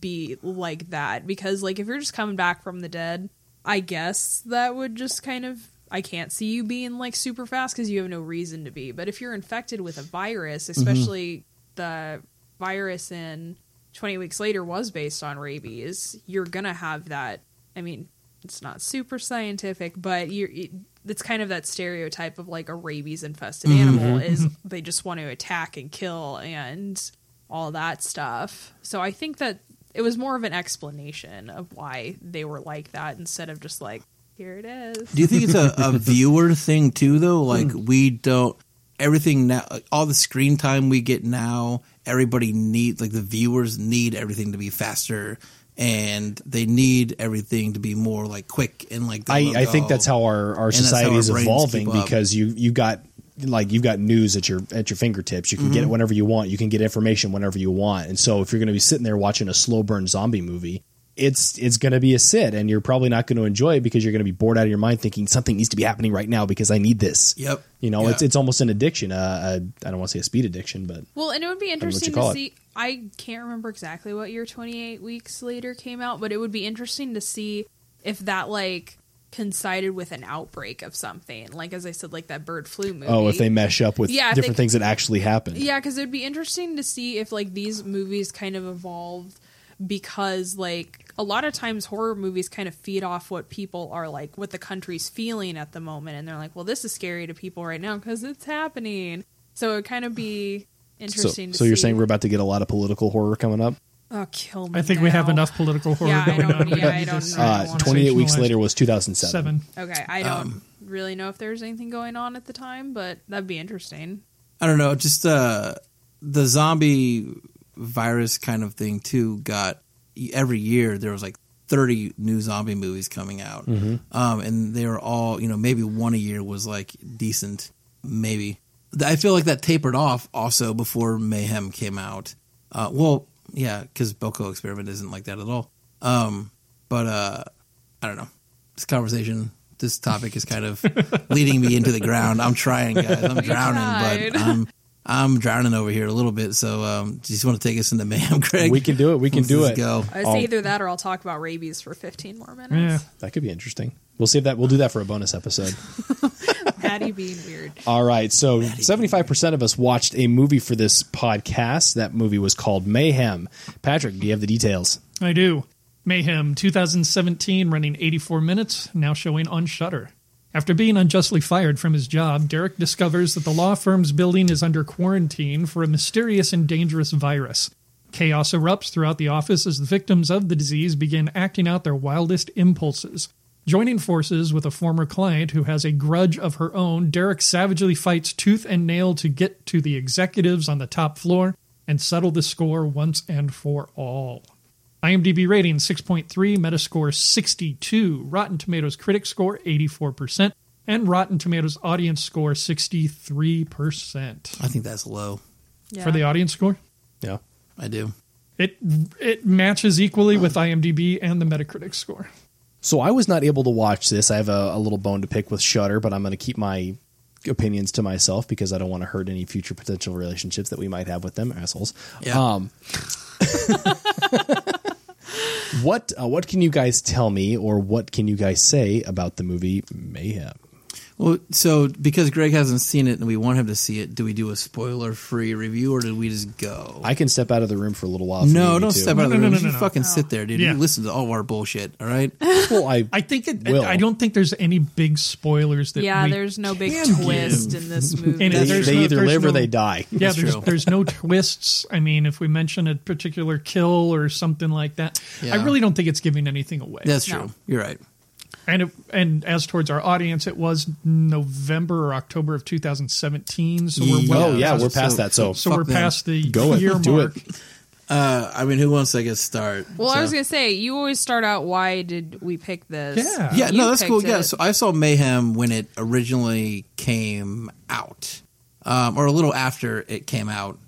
be like that because like if you're just coming back from the dead, I guess that would just kind of I can't see you being like super fast because you have no reason to be. But if you're infected with a virus, mm-hmm. especially the virus in 20 weeks later was based on rabies, you're gonna have that. I mean, it's not super scientific, but you're. It, it's kind of that stereotype of like a rabies infested animal is they just want to attack and kill and all that stuff. So I think that it was more of an explanation of why they were like that instead of just like here it is. Do you think it's a, a viewer thing too, though? Like Hmm. we don't everything now, all the screen time we get now. Everybody need like the viewers need everything to be faster, and they need everything to be more like quick and like. I, I think that's how our, our society our is evolving because you you got like you've got news at your at your fingertips. You can Mm-hmm. get it whenever you want. You can get information whenever you want. And so if you're going to be sitting there watching a slow burn zombie movie, it's it's going to be a sit, and you're probably not going to enjoy it because you're going to be bored out of your mind thinking something needs to be happening right now because I need this. Yep. You know, Yeah. it's it's almost an addiction. Uh, a, I don't want to say a speed addiction, but Well, and it would be interesting call to it. see. I can't remember exactly what year 28 Weeks Later came out, but it would be interesting to see if that like coincided with an outbreak of something. Like as I said, like that bird flu movie. oh, if they mesh up with Yeah, different they- things that actually happened. Yeah, because it'd be interesting to see if like these movies kind of evolved because like a lot of times horror movies kind of feed off what people are like, what the country's feeling at the moment, and they're like, well, this is scary to people right now because it's happening. So it'd kind of be So, interesting. so to you're see. saying we're about to get a lot of political horror coming up? Oh, kill me! I think we have enough political horror Yeah, I going don't- on. Yeah, I don't this know. Uh, 28 weeks later was 2007. Seven. Okay, I don't Um, really know if there's anything going on at the time, but that'd be interesting. I don't know, just uh the zombie virus kind of thing too got every year there was like 30 new zombie movies coming out. Mm-hmm. Um and they were all, you know, maybe one a year was like decent, maybe. I feel like that tapered off also before Mayhem came out. Uh well, yeah, cuz Belko Experiment isn't like that at all. Um but uh I don't know. This conversation this topic is kind of leading me into the ground. I'm trying, guys. I'm drowning, but I'm I'm drowning over here a little bit. So, um, do you just want to take us into mayhem, Craig? We can do it. We can Let's do it. Go. I would say either that or I'll talk about rabies for 15 more minutes. Yeah. minutes. That could be interesting. We'll see if that we'll do that for a bonus episode. Patty being weird. All right. So 75% of us watched a movie for this podcast. That movie was called Mayhem. Patrick, do you have the details? I do. Mayhem 2017, running 84 minutes, now showing on Shudder. After being unjustly fired from his job, Derek discovers that the law firm's building is under quarantine for a mysterious and dangerous virus. Chaos erupts throughout the office as the victims of the disease begin acting out their wildest impulses. Joining forces with a former client who has a grudge of her own, Derek savagely fights tooth and nail to get to the executives on the top floor and settle the score once and for all. IMDb rating 6.3, Metascore 62, Rotten Tomatoes critic score 84%, and Rotten Tomatoes audience score 63%. I think that's low. Yeah. For the audience score, Yeah. I do. it it matches equally with IMDb and the Metacritic score. So I was not able to watch this. I have a, a little bone to pick with Shudder, but I'm going to keep my opinions to myself because I don't want to hurt any future potential relationships that we might have with them assholes. Yeah. Um, what uh, what can you guys tell me, or what can you guys say about the movie Mayhem? Well, so because Greg hasn't seen it and we want him to see it, do we do a spoiler-free review or did we just go? I can step out of the room for a little while. no, don't to. step out of the No, no, room. no, you no, no. fucking sit there, dude. Yeah. You listen to all our bullshit. All right. Well, I I think it, Will. I don't think there's any big spoilers that yeah, we, there's no big can twist give. in this movie. And they, there's they no- either there's live or no- they die. Yeah, That's there's true. there's no twists. I mean, if we mention a particular kill or something like that, I really don't think it's giving anything away. That's No. true. You're right. And it, and as towards our audience, it was November or October of 2017. So we're well, Oh yeah, we're past so- that. So so we're them. past the Go year Do mark. Uh, I mean, who wants to get start? well, I was gonna say you always start out. Why did we pick this? Yeah. Yeah, You no, that's cool. picked Yeah, so I saw Mayhem when it originally came out, um, or a little after it came out,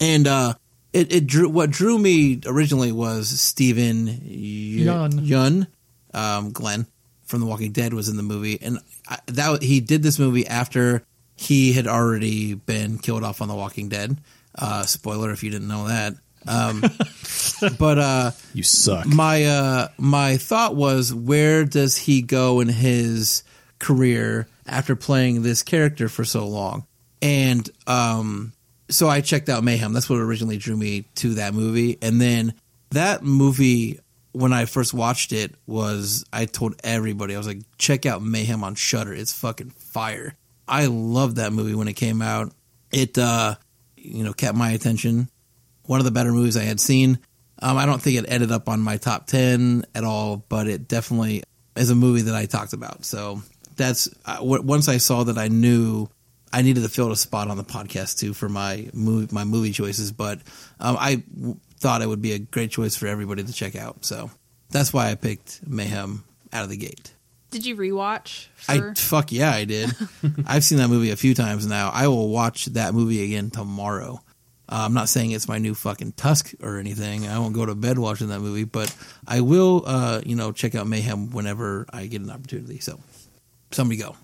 and uh, it, it drew what drew me originally was Steven Yeun. Yun, um, Glenn from The Walking Dead was in the movie, and I, that he did this movie after he had already been killed off on The Walking Dead. Uh, spoiler if you didn't know that. Um, but uh, you suck. my uh my thought was where does he go in his career after playing this character for so long and um so i checked out mayhem that's what originally drew me to that movie and then that movie when i first watched it was i told everybody i was like check out mayhem on shudder it's fucking fire i loved that movie when it came out it uh you know kept my attention one of the better movies I had seen. Um, I don't think it ended up on my top ten at all, but it definitely is a movie that I talked about. So that's uh, w- once I saw that I knew I needed to fill a spot on the podcast too for my movie my movie choices. But um, I thought it would be a great choice for everybody to check out. So that's why I picked Mayhem out of the gate. Did you rewatch? I fuck yeah, I did. I've seen that movie a few times now. I will watch that movie again tomorrow. Uh, I'm not saying it's my new fucking Tusk or anything. I won't go to bed watching that movie, but I will, uh, you know, check out Mayhem whenever I get an opportunity. So, somebody go.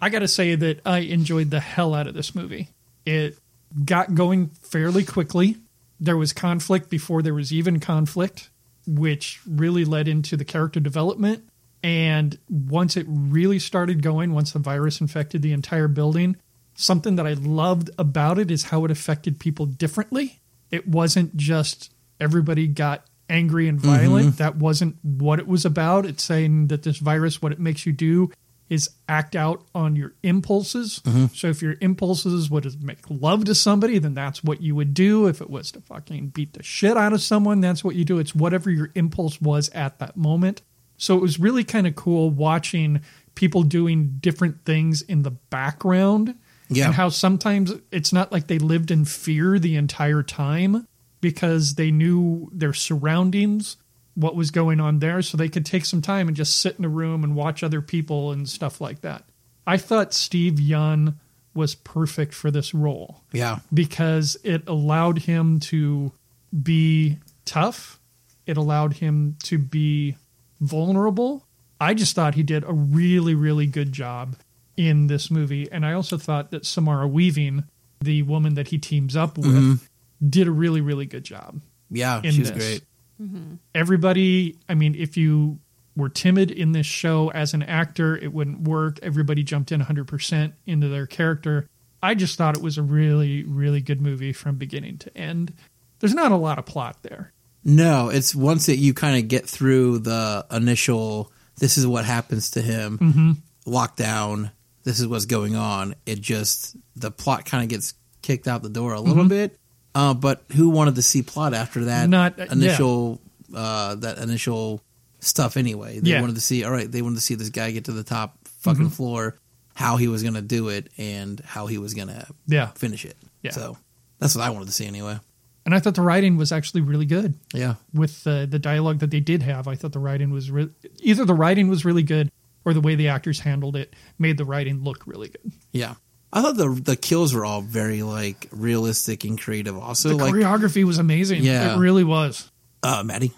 I got to say that I enjoyed the hell out of this movie. It got going fairly quickly. There was conflict before there was even conflict, which really led into the character development. And once it really started going, once the virus infected the entire building, something that I loved about it is how it affected people differently. It wasn't just everybody got angry and violent. Mm-hmm. That wasn't what it was about. It's saying that this virus, what it makes you do is act out on your impulses. Mm-hmm. So if your impulses to make love to somebody, then that's what you would do. If it was to fucking beat the shit out of someone, that's what you do. It's whatever your impulse was at that moment. So it was really kind of cool watching people doing different things in the background. Yeah. And how sometimes it's not like they lived in fear the entire time because they knew their surroundings, what was going on there. So they could take some time and just sit in a room and watch other people and stuff like that. I thought Steven Yeun was perfect for this role Yeah. because it allowed him to be tough. It allowed him to be vulnerable. I just thought he did a really, really good job in this movie. And I also thought that Samara Weaving, the woman that he teams up with, mm-hmm. did a really, really good job. Yeah. she's this. great. Everybody, I mean, if you were timid in this show as an actor, it wouldn't work. Everybody jumped in 100% into their character. I just thought it was a really, really good movie from beginning to end. There's not a lot of plot there. No, it's once that you kind of get through the initial, this is what happens to him, Mm-hmm. lockdown, this is what's going on. It just, the plot kind of gets kicked out the door a little bit. Uh, but who wanted to see plot after that Mm-hmm. Not- uh, initial, uh, that initial stuff anyway? They Yeah. Mm-hmm. wanted to see, all right, they wanted to see this guy get to the top fucking floor, how he was going to do it, and how he was going to Yeah. finish it. Yeah. So that's what I wanted to see anyway. And I thought the writing was actually really good Yeah. with uh, the dialogue that they did have. I thought the writing was re- either the writing was really good or the way the actors handled it made the writing look really good. Yeah. I thought the the kills were all very like realistic and creative. Also, The like choreography was amazing. Yeah. It really was. uh, Maddie.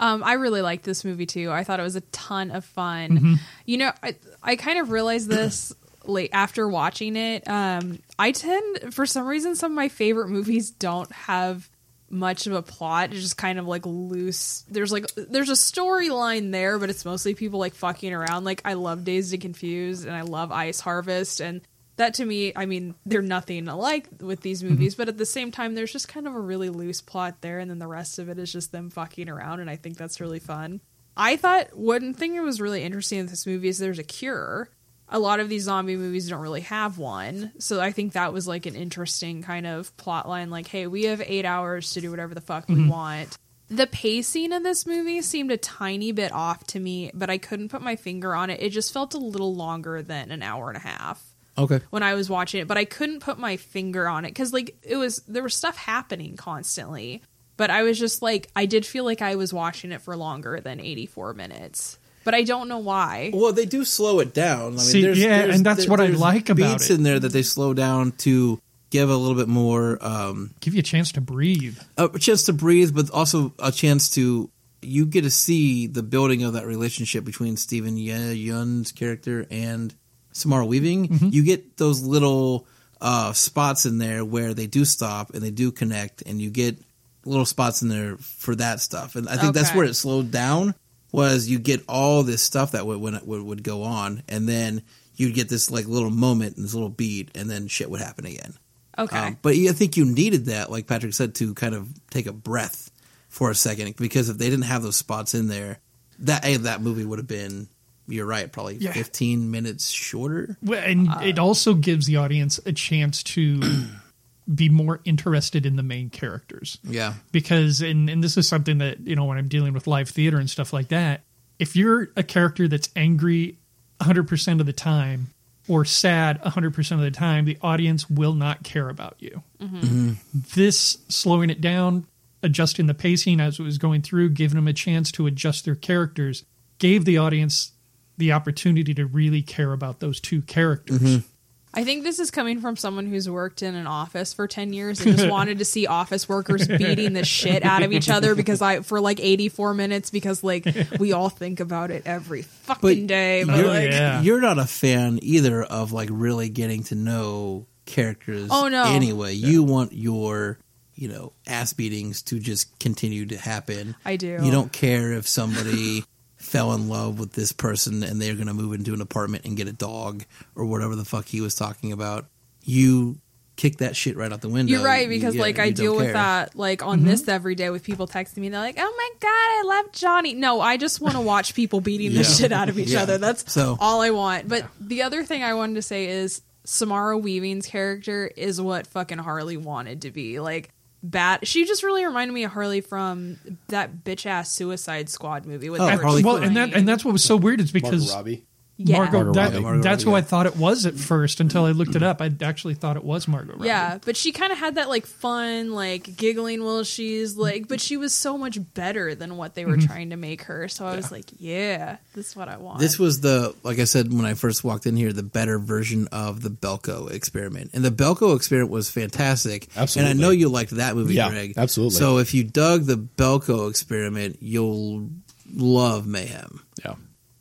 Um, I really liked this movie too. I thought it was a ton of fun. Mm-hmm. You know, I I kind of realized this late after watching it. Um, I tend, for some reason, some of my favorite movies don't have much of a plot. It's just kind of like loose. There's like there's a storyline there, but it's mostly people like fucking around. Like I love Dazed and Confused, and I love Ice Harvest, and that to me, I mean, they're nothing alike with these mm-hmm. movies, but at the same time, there's just kind of a really loose plot there, and then the rest of it is just them fucking around, and I think that's really fun. I thought one thing that was really interesting in this movie is there's a cure. A lot of these zombie movies don't really have one, so I think that was like an interesting kind of plot line. Like, hey, we have eight hours to do whatever the fuck we mm-hmm. want. The pacing in this movie seemed a tiny bit off to me, but I couldn't put my finger on it. It just felt a little longer than an hour and a half Okay. when I was watching it, but I couldn't put my finger on it because like it was there was stuff happening constantly. But I was just like I did feel like I was watching it for longer than 84 minutes. But I don't know why. Well, they do slow it down. I mean, See, there's, yeah, there's- and that's what I like about beats it. in there that they slow down to give a little bit more um, Give you a chance to breathe. a chance to breathe, but also a chance to you get to see the building of that relationship between Steven Ye- Yeun's character and Samara Weaving. Mm-hmm. You get those little uh, spots in there where they do stop and they do connect, and you get little spots in there for that stuff. And I think that's where it slowed down was you get all this stuff that would would, would go on, and then you'd get this like little moment and this little beat, and then shit would happen again. Okay. Um, but I think you needed that, like Patrick said, to kind of take a breath for a second because if they didn't have those spots in there, that A, that movie would have been. You're right, probably Yeah. 15 minutes shorter. Well, And uh, it also gives the audience a chance to be more interested in the main characters Yeah. because and, and this is something that you know when i'm dealing with live theater and stuff like that if you're a character that's angry 100% of the time or sad 100% of the time the audience will not care about you mm-hmm. Mm-hmm. this slowing it down adjusting the pacing as it was going through giving them a chance to adjust their characters gave the audience the opportunity to really care about those two characters mm-hmm. I think this is coming from someone who's worked in an office for 10 years and just wanted to see office workers beating the shit out of each other because I for like 84 minutes because like we all think about it every fucking day but you're, like yeah. you're not a fan either of like really getting to know characters. Oh, no. Anyway, you want your you know ass beatings to just continue to happen. I do. You don't care if somebody fell in love with this person and they're going to move into an apartment and get a dog or whatever the fuck he was talking about. You kick that shit right out the window. You're right You- because yeah, like I you deal with that like on mm-hmm. this every day with people texting me. They're like, "Oh my god, I love Johnny." No, I just want to watch people beating the shit out of each Yeah. other. That's So- all I want. But the other thing I wanted to say is Samara Weaving's character is what fucking Harley wanted to be. Like bad. She just really reminded me of Harley from that bitch ass Suicide Squad movie with Oh, Harley well and that and that's what was so weird is Margot because Robbie. Yeah. Margot, Margot that, Robbie. Margot that's Robbie, who I thought it was at first until I looked it up. I actually thought it was Margot Robbie. Yeah, but she kind of had that like fun, like giggling while she's like, but she was so much better than what they were Mm-hmm. trying to make her. So I was like, yeah, this is what I want. This was the like I said when I first walked in here, the better version of the Belko experiment, and the Belko experiment was fantastic. Absolutely. and I know you liked that movie, Yeah, Greg. absolutely. So if you dug the Belko experiment, you'll love Mayhem. Yeah.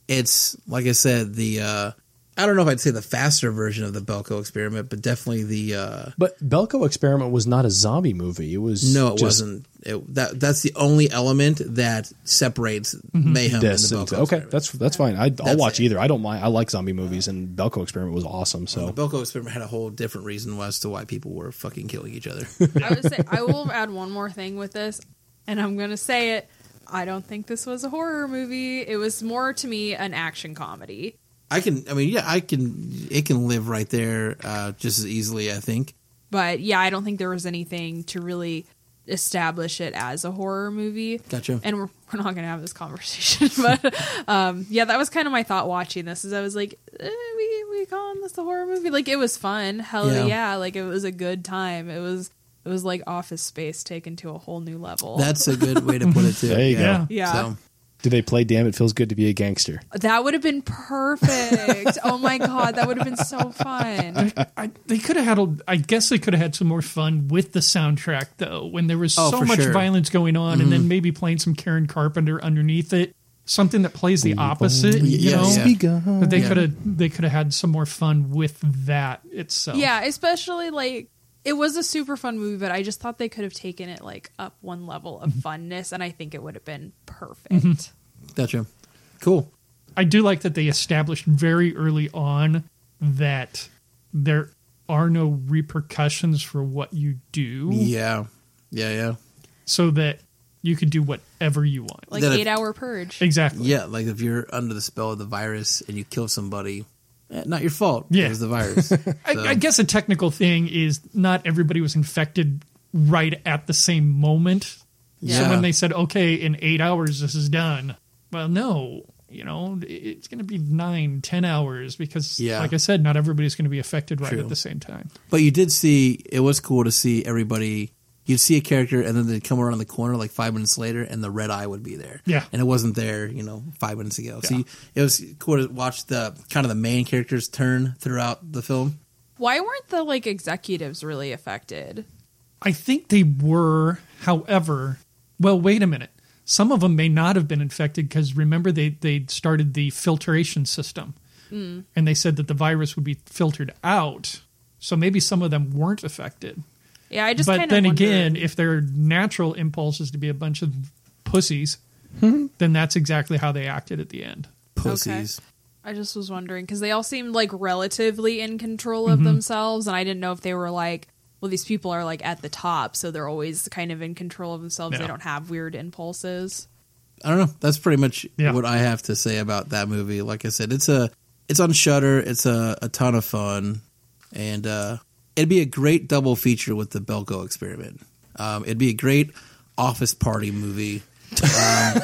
It's like I said, the uh, I don't know if I'd say the faster version of the Belko experiment, but definitely the uh, But Belko Experiment was not a zombie movie. It was no, it just wasn't. It, that that's the only element that separates Mayhem This and the into, Belko okay, experiment. that's that's fine. I, I'll watch it. either. I don't mind. I like zombie movies, and Belko Experiment was awesome. So The Belko experiment had a whole different reason as to why people were fucking killing each other. I would say I will add one more thing with this, and I'm gonna say it. I don't think this was a horror movie. It was more to me an action comedy. I can, I mean, yeah, I can. It can live right there uh, just as easily. I think. But yeah, I don't think there was anything to really establish it as a horror movie. Gotcha. And we're, we're not going to have this conversation, but um, yeah, that was kind of my thought watching this. Is I was like, eh, we we calling this a horror movie? Like it was fun, hell Yeah. yeah. Like it was a good time. It was it was like Office Space taken to a whole new level. That's a good way to put it too. There you yeah. go. Yeah. So, do they play "Damn It Feels Good to Be a Gangster"? that would have been perfect. oh my god, that would have been so fun. I, they could have had. A, I guess they could have had some more fun with the soundtrack though, when there was Oh, so much sure. Mm-hmm. violence going on, and then maybe playing some Karen Carpenter underneath it, something that plays the opposite. You Yes, know, yeah. but they Yeah. could have. They could have had some more fun with that itself. Yeah, especially like it was a super fun movie, but I just thought they could have taken it like up one level of mm-hmm. funness, and I think it would have been perfect. Mm-hmm. gotcha. Cool. I do like that they established very early on that there are no repercussions for what you do, Yeah. Yeah. Yeah. so that you could do whatever you want. Like That if- eight hour purge. Exactly. Yeah. Like if you're under the spell of the virus and you kill somebody, Uh, not your fault. Yeah. It was the virus. I, So- I guess a technical thing is not everybody was infected right at the same moment. So when they said, okay, in eight hours this is done, well, no, you know, it's going to be nine, ten hours because, Yeah. like I said, not everybody's going to be affected right True. at the same time. But you did see it was cool to see everybody. You'd see a character, and then they'd come around the corner like five minutes later, and the red eye would be there. Yeah. and it wasn't there, you know, five minutes ago. So you, it was cool to watch the kind of the main characters turn throughout the film. Why weren't the like executives really affected? I think they were, however, well, wait a minute. Some of them may not have been infected because remember they they started the filtration system, hmm. and they said that the virus would be filtered out. So maybe some of them weren't affected. Yeah, I just but then of again, if their natural impulse is to be a bunch of pussies, then that's exactly how they acted at the end. Pussies. I just was wondering because they all seemed like relatively in control Mm-hmm. of themselves, and I didn't know if they were like, well, these people are like at the top, so they're always kind of in control of themselves. They don't have weird impulses. I don't know. That's pretty much Yeah. what I have to say about that movie. Like I said, it's a it's on Shudder. It's a, a ton of fun, and uh, it'd be a great double feature with the Belko experiment. Um, it'd be a great office party movie. Um,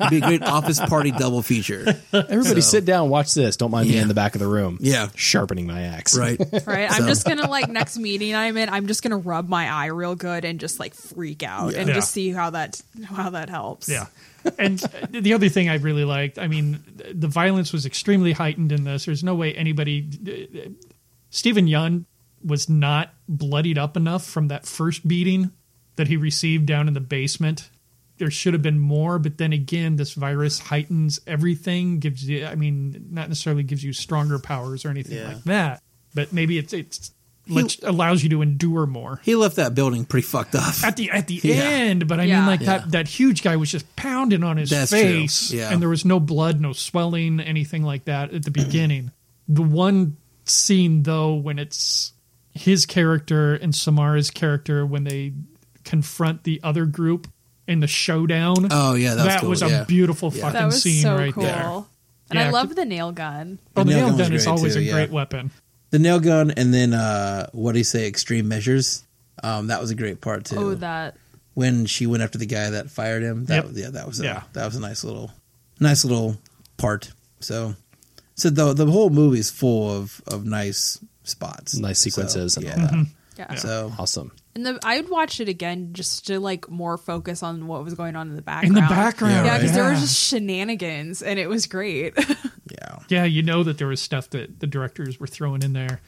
it'd be a great office party double feature. Everybody So- sit down, watch this. Don't mind me in the back of the room. Yeah. Sharpening my axe. Right. Right. I'm just gonna like next meeting I'm in, I'm just gonna rub my eye real good and just like freak out and Yeah. just see how that how that helps. Yeah. And the other thing I really liked, I mean, the violence was extremely heightened in this. There's no way anybody. Steven Yeun was not bloodied up enough from that first beating that he received down in the basement. There should have been more, but then again, this virus heightens everything. Gives you, I mean, not necessarily gives you stronger powers or anything Yeah. like that, but maybe it's it's lets, allows you to endure more He left that building pretty fucked up. at the at the Yeah. end, but I mean like Yeah. that that huge guy was just pounding on his That's face, Yeah. and there was no blood, no swelling, anything like that at the beginning. the one scene though, when it's his character and Samara's character when they confront the other group in the showdown, Oh yeah, that was, cool. was yeah. a beautiful Yeah. fucking That was scene so right cool. there. And Yeah. I love the nail gun. Oh, the nail nail gun gun is always too, a yeah. great weapon. the nail gun, and then uh, what do you say? Extreme measures. Um, that was a great part too. Oh, that when she went after the guy that fired him. That, Yep. Yeah, that was a, Yeah. that was a nice little, nice little part. So, so the the whole movie is full of of nice spots, Nice sequences So, and yeah. all that. yeah. So Awesome. And the, I would watch it again just to like more focus on what was going on in the background. In background. the background, Yeah, because there yeah. was just shenanigans and it was great. yeah, yeah, you know that there was stuff that the directors were throwing in there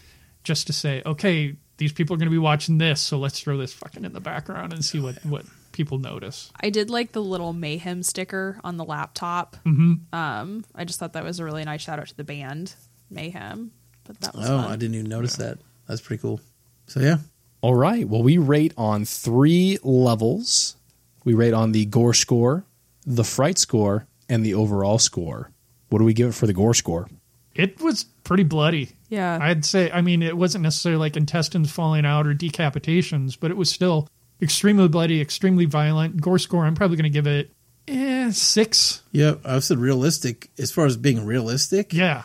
just to say, okay, these people are going to be watching this, so let's throw this fucking in the background and see what what people notice. I did like the little mayhem sticker on the laptop. Mm-hmm. Um, I just thought that was a really nice shout out to the band Mayhem. But that was oh, fun. I didn't even notice that. That's pretty cool. So yeah, All right. Well, we rate on three levels. We rate on the gore score, the fright score, and the overall score. What do we give it for the gore score? It was pretty bloody. Yeah. I'd say. I mean, it wasn't necessarily like intestines falling out or decapitations, but it was still extremely bloody, extremely violent. Gore score. I'm probably going to give it eh, six. yeah. I've said realistic as far as being realistic. Yeah.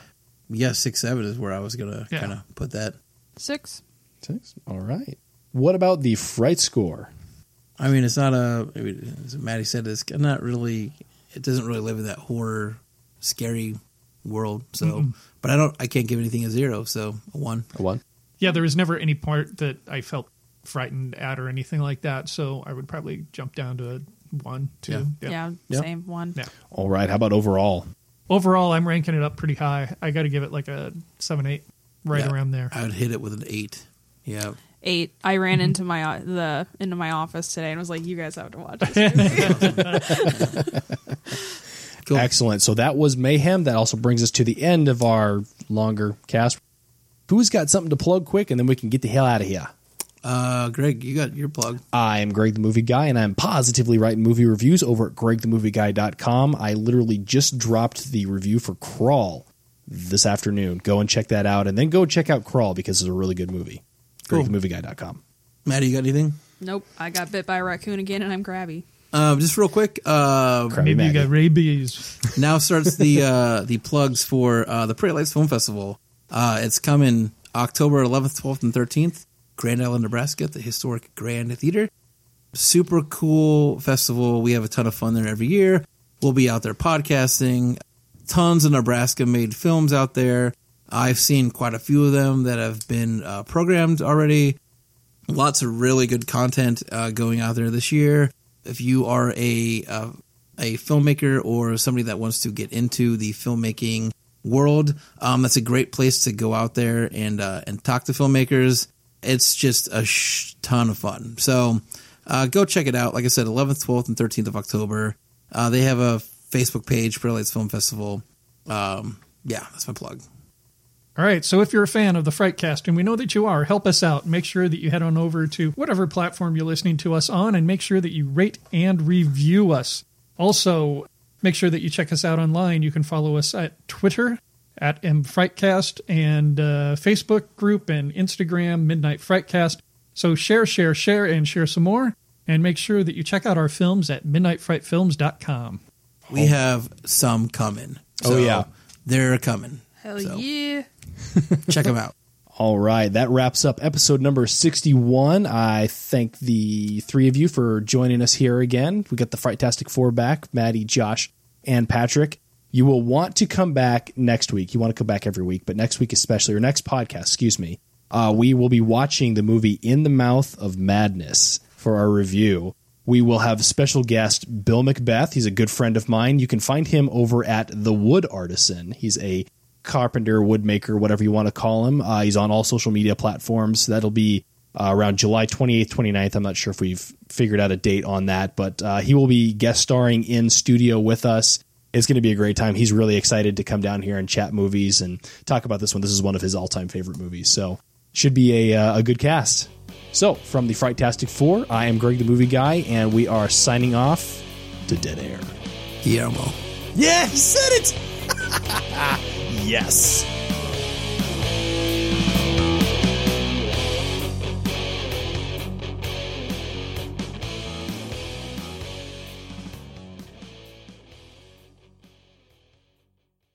Yeah, six seven is where I was gonna Yeah. kind of put that. Six. Six. All right. What about the fright score? I mean, it's not a. I mean, as Maddie said, it's not really. It doesn't really live in that horror, scary world. So, but I don't. I can't give anything a zero. So a one. A one. Yeah. There was never any part that I felt frightened at or anything like that. So I would probably jump down to a one, two. Yeah. Yeah. Same one. Yeah. All right. How about overall? Overall, I'm ranking it up pretty high. I got to give it like a seven, eight, right Yeah. around there. I would hit it with an eight. Yeah. Eight. I ran Mm-hmm. into my uh, the into my office today and was like, "You guys have to watch this." movie." Cool. Excellent. So that was mayhem. That also brings us to the end of our longer cast. Who's got something to plug quick, and then we can get the hell out of here. Uh, Greg, you got your plug. I am Greg the Movie Guy, and I'm positively writing movie reviews over at gregthemovieguy.com. I literally just dropped the review for Crawl this afternoon. Go and check that out, and then go check out Crawl because it's a really good movie. Cool. GregTheMovieGuy.com. Maddie, you got anything? nope. I got bit by a raccoon again, and I'm crabby. Um, just real quick. Uh, Krabby Maybe you got rabies. now starts the uh, the plugs for uh, the Prairie Lights Film Festival. Uh, it's coming October 11th, 12th, and 13th. Grand Island, Nebraska, at the historic Grand Theater. Super cool festival. We have a ton of fun there every year. We'll be out there podcasting. Tons of Nebraska made films out there. I've seen quite a few of them that have been uh, programmed already. Lots of really good content uh, going out there this year. If you are a uh, a filmmaker or somebody that wants to get into the filmmaking world, um, that's a great place to go out there and uh, and talk to filmmakers. It's just a sh- ton of fun. So uh, go check it out. Like I said, 11th, 12th, and 13th of October. Uh, they have a Facebook page, Prairie Lights Film Festival. Um, yeah, that's my plug. All right, so if you're a fan of the Frightcast, and we know that you are, help us out. Make sure that you head on over to whatever platform you're listening to us on and make sure that you rate and review us. Also, make sure that you check us out online. You can follow us at Twitter at mfrightcast and uh, Facebook group and Instagram, Midnight Frightcast. So share, share, share, and share some more. And make sure that you check out our films at midnightfrightfilms.com. We have some coming. Oh, yeah. they're coming. Hell So. yeah. Check them out. All right, that wraps up episode number 61. I thank the three of you for joining us here again. We got the Frightastic Four back Maddie, Josh, and Patrick. You will want to come back next week. You want to come back every week, but next week especially, or next podcast, excuse me, uh, we will be watching the movie In the Mouth of Madness for our review. We will have special guest Bill Macbeth. He's a good friend of mine. You can find him over at The Wood Artisan. He's a carpenter, woodmaker, whatever you want to call him. Uh, he's on all social media platforms. That'll be uh, around July 28th, 29th. I'm not sure if we've figured out a date on that, but uh, he will be guest starring in studio with us. It's going to be a great time. He's really excited to come down here and chat movies and talk about this one. This is one of his all time favorite movies. So, should be a, uh, a good cast. So, from the Frightastic Four, I am Greg the Movie Guy, and we are signing off to Dead Air. Guillermo. Yeah, he said it! yes.